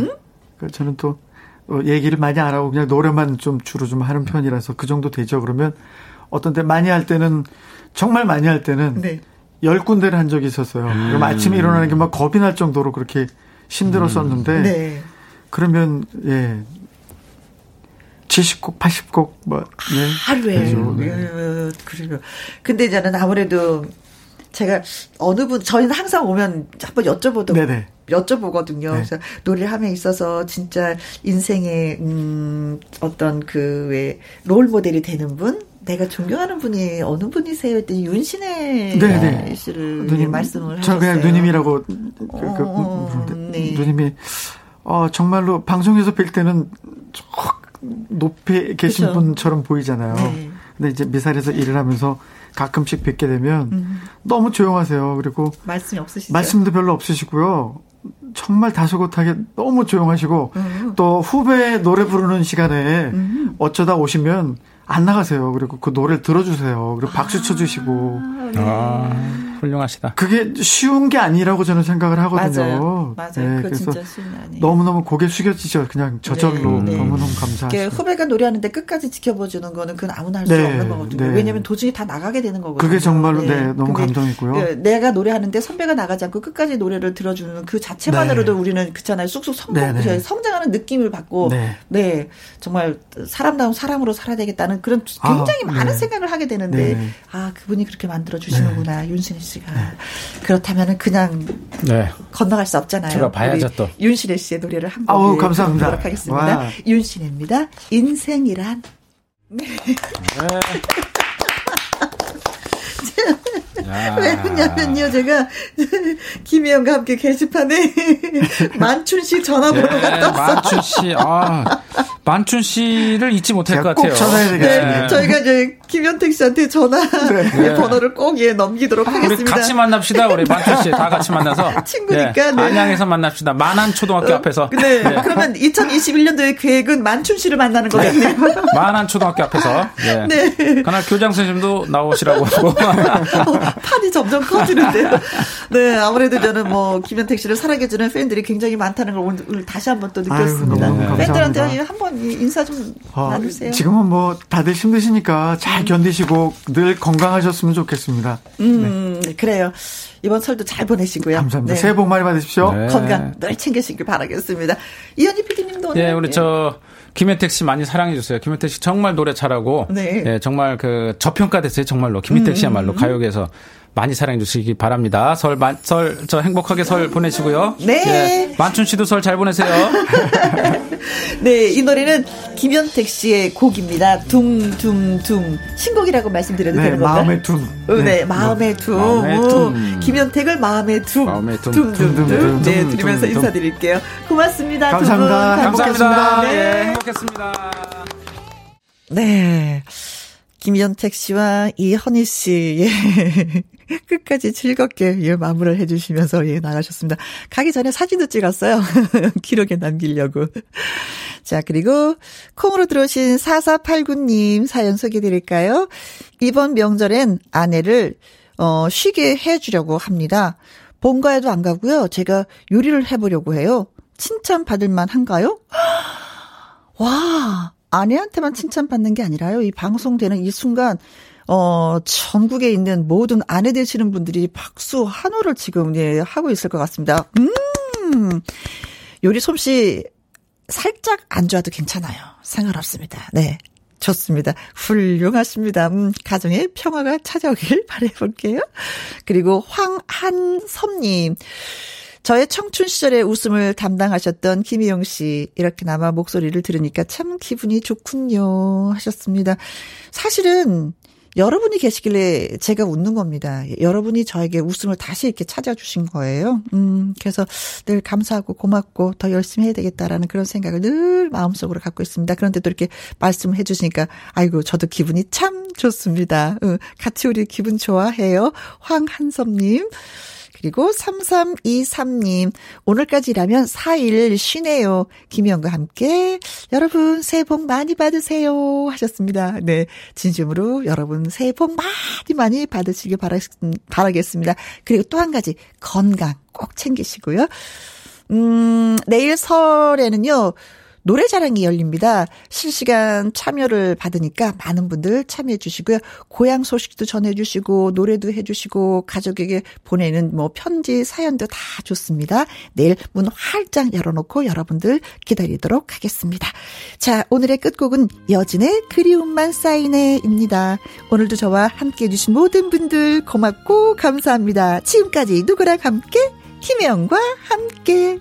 그 저는 또 어, 얘기를 많이 안 하고 그냥 노래만 좀 주로 좀 하는 편이라서 그 정도 되죠. 그러면 어떤 때 많이 할 때는 정말 많이 할 때는 네. 열 군데를 한 적이 있었어요. 음. 그럼 아침에 일어나는 게 막 겁이 날 정도로 그렇게 힘들었었는데 음. 네. 그러면 예 70곡, 80곡 뭐 네. 하루에 네. 그래요. 근데 저는 아무래도 제가 어느 분 저희는 항상 오면 한번 여쭤보도 네네. 여쭤보거든요. 네. 그래서 노래함에 있어서 진짜 인생의 음 어떤 그 왜 롤 모델이 되는 분 내가 존경하는 분이 어느 분이세요? 했더니 윤신혜. 씨를 누님, 말씀을 하셨어요. 저 그냥 누님이라고 그, 그, 어, 그, 네. 누님이 어, 정말로 방송에서 뵐 때는 쭉 높이 계신 그쵸? 분처럼 보이잖아요. 네. 근데 이제 미사일에서 일을 하면서 가끔씩 뵙게 되면 음. 너무 조용하세요. 그리고 말씀이 없으시죠? 말씀도 별로 없으시고요. 정말 다소곳하게 너무 조용하시고 음. 또 후배 노래 부르는 시간에 음. 어쩌다 오시면 안 나가세요. 그리고 그 노래를 들어주세요. 그리고 박수 아, 쳐주시고. 네. 아, 훌륭하시다. 그게 쉬운 게 아니라고 저는 생각을 하거든요. 맞아요. 맞아요. 네, 그래서 너무너무 고개 숙여지죠. 그냥 저절로 네, 네. 너무너무 감사하죠. 후배가 노래하는데 끝까지 지켜봐주는 거는 그건 아무나 할수 네, 없는 거거든요. 네. 왜냐하면 도중에 다 나가게 되는 거거든요. 그게 정말로 네, 너무 감동있고요. 내가 노래하는데 선배가 나가지 않고 끝까지 노래를 들어주는 그 자체만으로도 우리는 그렇잖아요. 쑥쑥 성공, 성장하는 느낌을 받고 네. 정말 사람다운 사람으로 살아야 되겠다는 그런 굉장히 아, 많은 네. 생각을 하게 되는데 네. 아 그분이 그렇게 만들어 주시는구나 네. 윤신혜 씨가 네. 그렇다면은 그냥 네. 건너갈 수 없잖아요. 제가 봐야죠 또 윤신혜 씨의 노래를 한곡 감사합니다. 하겠습니다. 윤신혜입니다. 인생이란. 네. 왜냐면요, 제가 김혜영과 함께 게시판에 만춘 씨 전화번호가 네, 떴어요. 만춘 씨, 아, 만춘 씨를 잊지 못할 것 같아요. 전화해야. 네, 저희가 이제 김현택 씨한테 전화 네. 번호를 꼭 예, 넘기도록 하겠습니다. 우리 같이 만납시다, 우리 만춘 씨. 다 같이 만나서. 친구니까. 네, 안양에서 만납시다. 만안 초등학교 어, 앞에서. 네. 네. 그러면 2021년도의 계획은 만춘 씨를 만나는 거겠네요. 만안 초등학교 앞에서. 네. 네. 그날 교장 선생님도 나오시라고 하고. 어, 판이 점점 커지는데요. 네, 아무래도 저는 뭐 김현택 씨를 사랑해주는 팬들이 굉장히 많다는 걸 오늘 다시 한번 또 느꼈습니다. 아유, 팬들한테 한번 인사 좀 어, 나누세요. 지금은 뭐 다들 힘드시니까 잘 견디시고 늘 건강하셨으면 좋겠습니다. 음, 네. 그래요. 이번 설도 잘 보내시고요. 감사합니다. 네. 새해 복 많이 받으십시오. 네. 건강 늘 챙기시길 바라겠습니다. 이현희 PD님도 네, 우리 저 김혜택 씨 많이 사랑해 주세요. 김혜택 씨 정말 노래 잘하고 네. 예, 정말 그 저평가됐어요. 정말로 김혜택 씨야말로 음. 가요계에서 많이 사랑해 주시기 바랍니다. 설, 만, 설, 저 행복하게 설 보내시고요. 네. 예, 만춘 씨도 설 잘 보내세요. 네, 이 노래는 김현택 씨의 곡입니다. 둥둥둥. 신곡이라고 말씀드려도 네, 되는 건가요? 마음의 둥. 어, 네, 네, 마음의 둥. 마음의 둥. 김현택을 마음의 둥. 마음의 둥. 둥둥둥. 네, 드리면서 인사드릴게요. 고맙습니다. 감사합니다. 감사합니다. 네, 행복했습니다. 네. 김연택 씨와 이헌희 씨, 예. 끝까지 즐겁게, 예, 마무리를 해주시면서, 예, 나가셨습니다. 가기 전에 사진도 찍었어요. 기록에 남기려고. 자, 그리고 콩으로 들어오신 4489님 사연 소개드릴까요? 이번 명절엔 아내를, 어, 쉬게 해주려고 합니다. 본가에도 안 가고요. 제가 요리를 해보려고 해요. 칭찬 받을만 한가요? 와, 아내한테만 칭찬받는 게 아니라요. 이 방송되는 이 순간 어, 전국에 있는 모든 아내 되시는 분들이 박수 한호를 지금 예, 하고 있을 것 같습니다. 음. 요리 솜씨 살짝 안 좋아도 괜찮아요. 상관없습니다. 네. 좋습니다. 훌륭하십니다. 음, 가정의 평화가 찾아오길 바라볼게요. 그리고 황한섭님. 저의 청춘 시절의 웃음을 담당하셨던 김희영 씨 이렇게나마 목소리를 들으니까 참 기분이 좋군요 하셨습니다. 사실은 여러분이 계시길래 제가 웃는 겁니다. 여러분이 저에게 웃음을 다시 이렇게 찾아주신 거예요. 음, 그래서 늘 감사하고 고맙고 더 열심히 해야 되겠다라는 그런 생각을 늘 마음속으로 갖고 있습니다. 그런데 또 이렇게 말씀을 해주시니까, 아이고, 저도 기분이 참 좋습니다. 응, 같이 우리 기분 좋아해요. 황한섭님. 그리고 3323님, 오늘까지 라면 4일 쉬네요. 김영과 함께 여러분 새해 복 많이 받으세요. 하셨습니다. 네. 진심으로 여러분 새해 복 많이 많이 받으시길 바라, 바라겠습니다. 그리고 또 한 가지, 건강 꼭 챙기시고요. 음, 내일 설에는요, 노래자랑이 열립니다. 실시간 참여를 받으니까 많은 분들 참여해 주시고요. 고향 소식도 전해 주시고 노래도 해 주시고 가족에게 보내는 뭐 편지 사연도 다 좋습니다. 내일 문 활짝 열어놓고 여러분들 기다리도록 하겠습니다. 자, 오늘의 끝곡은 여진의 그리움만 쌓이네입니다. 오늘도 저와 함께 해주신 모든 분들 고맙고 감사합니다. 지금까지 누구랑 함께 김혜영과 함께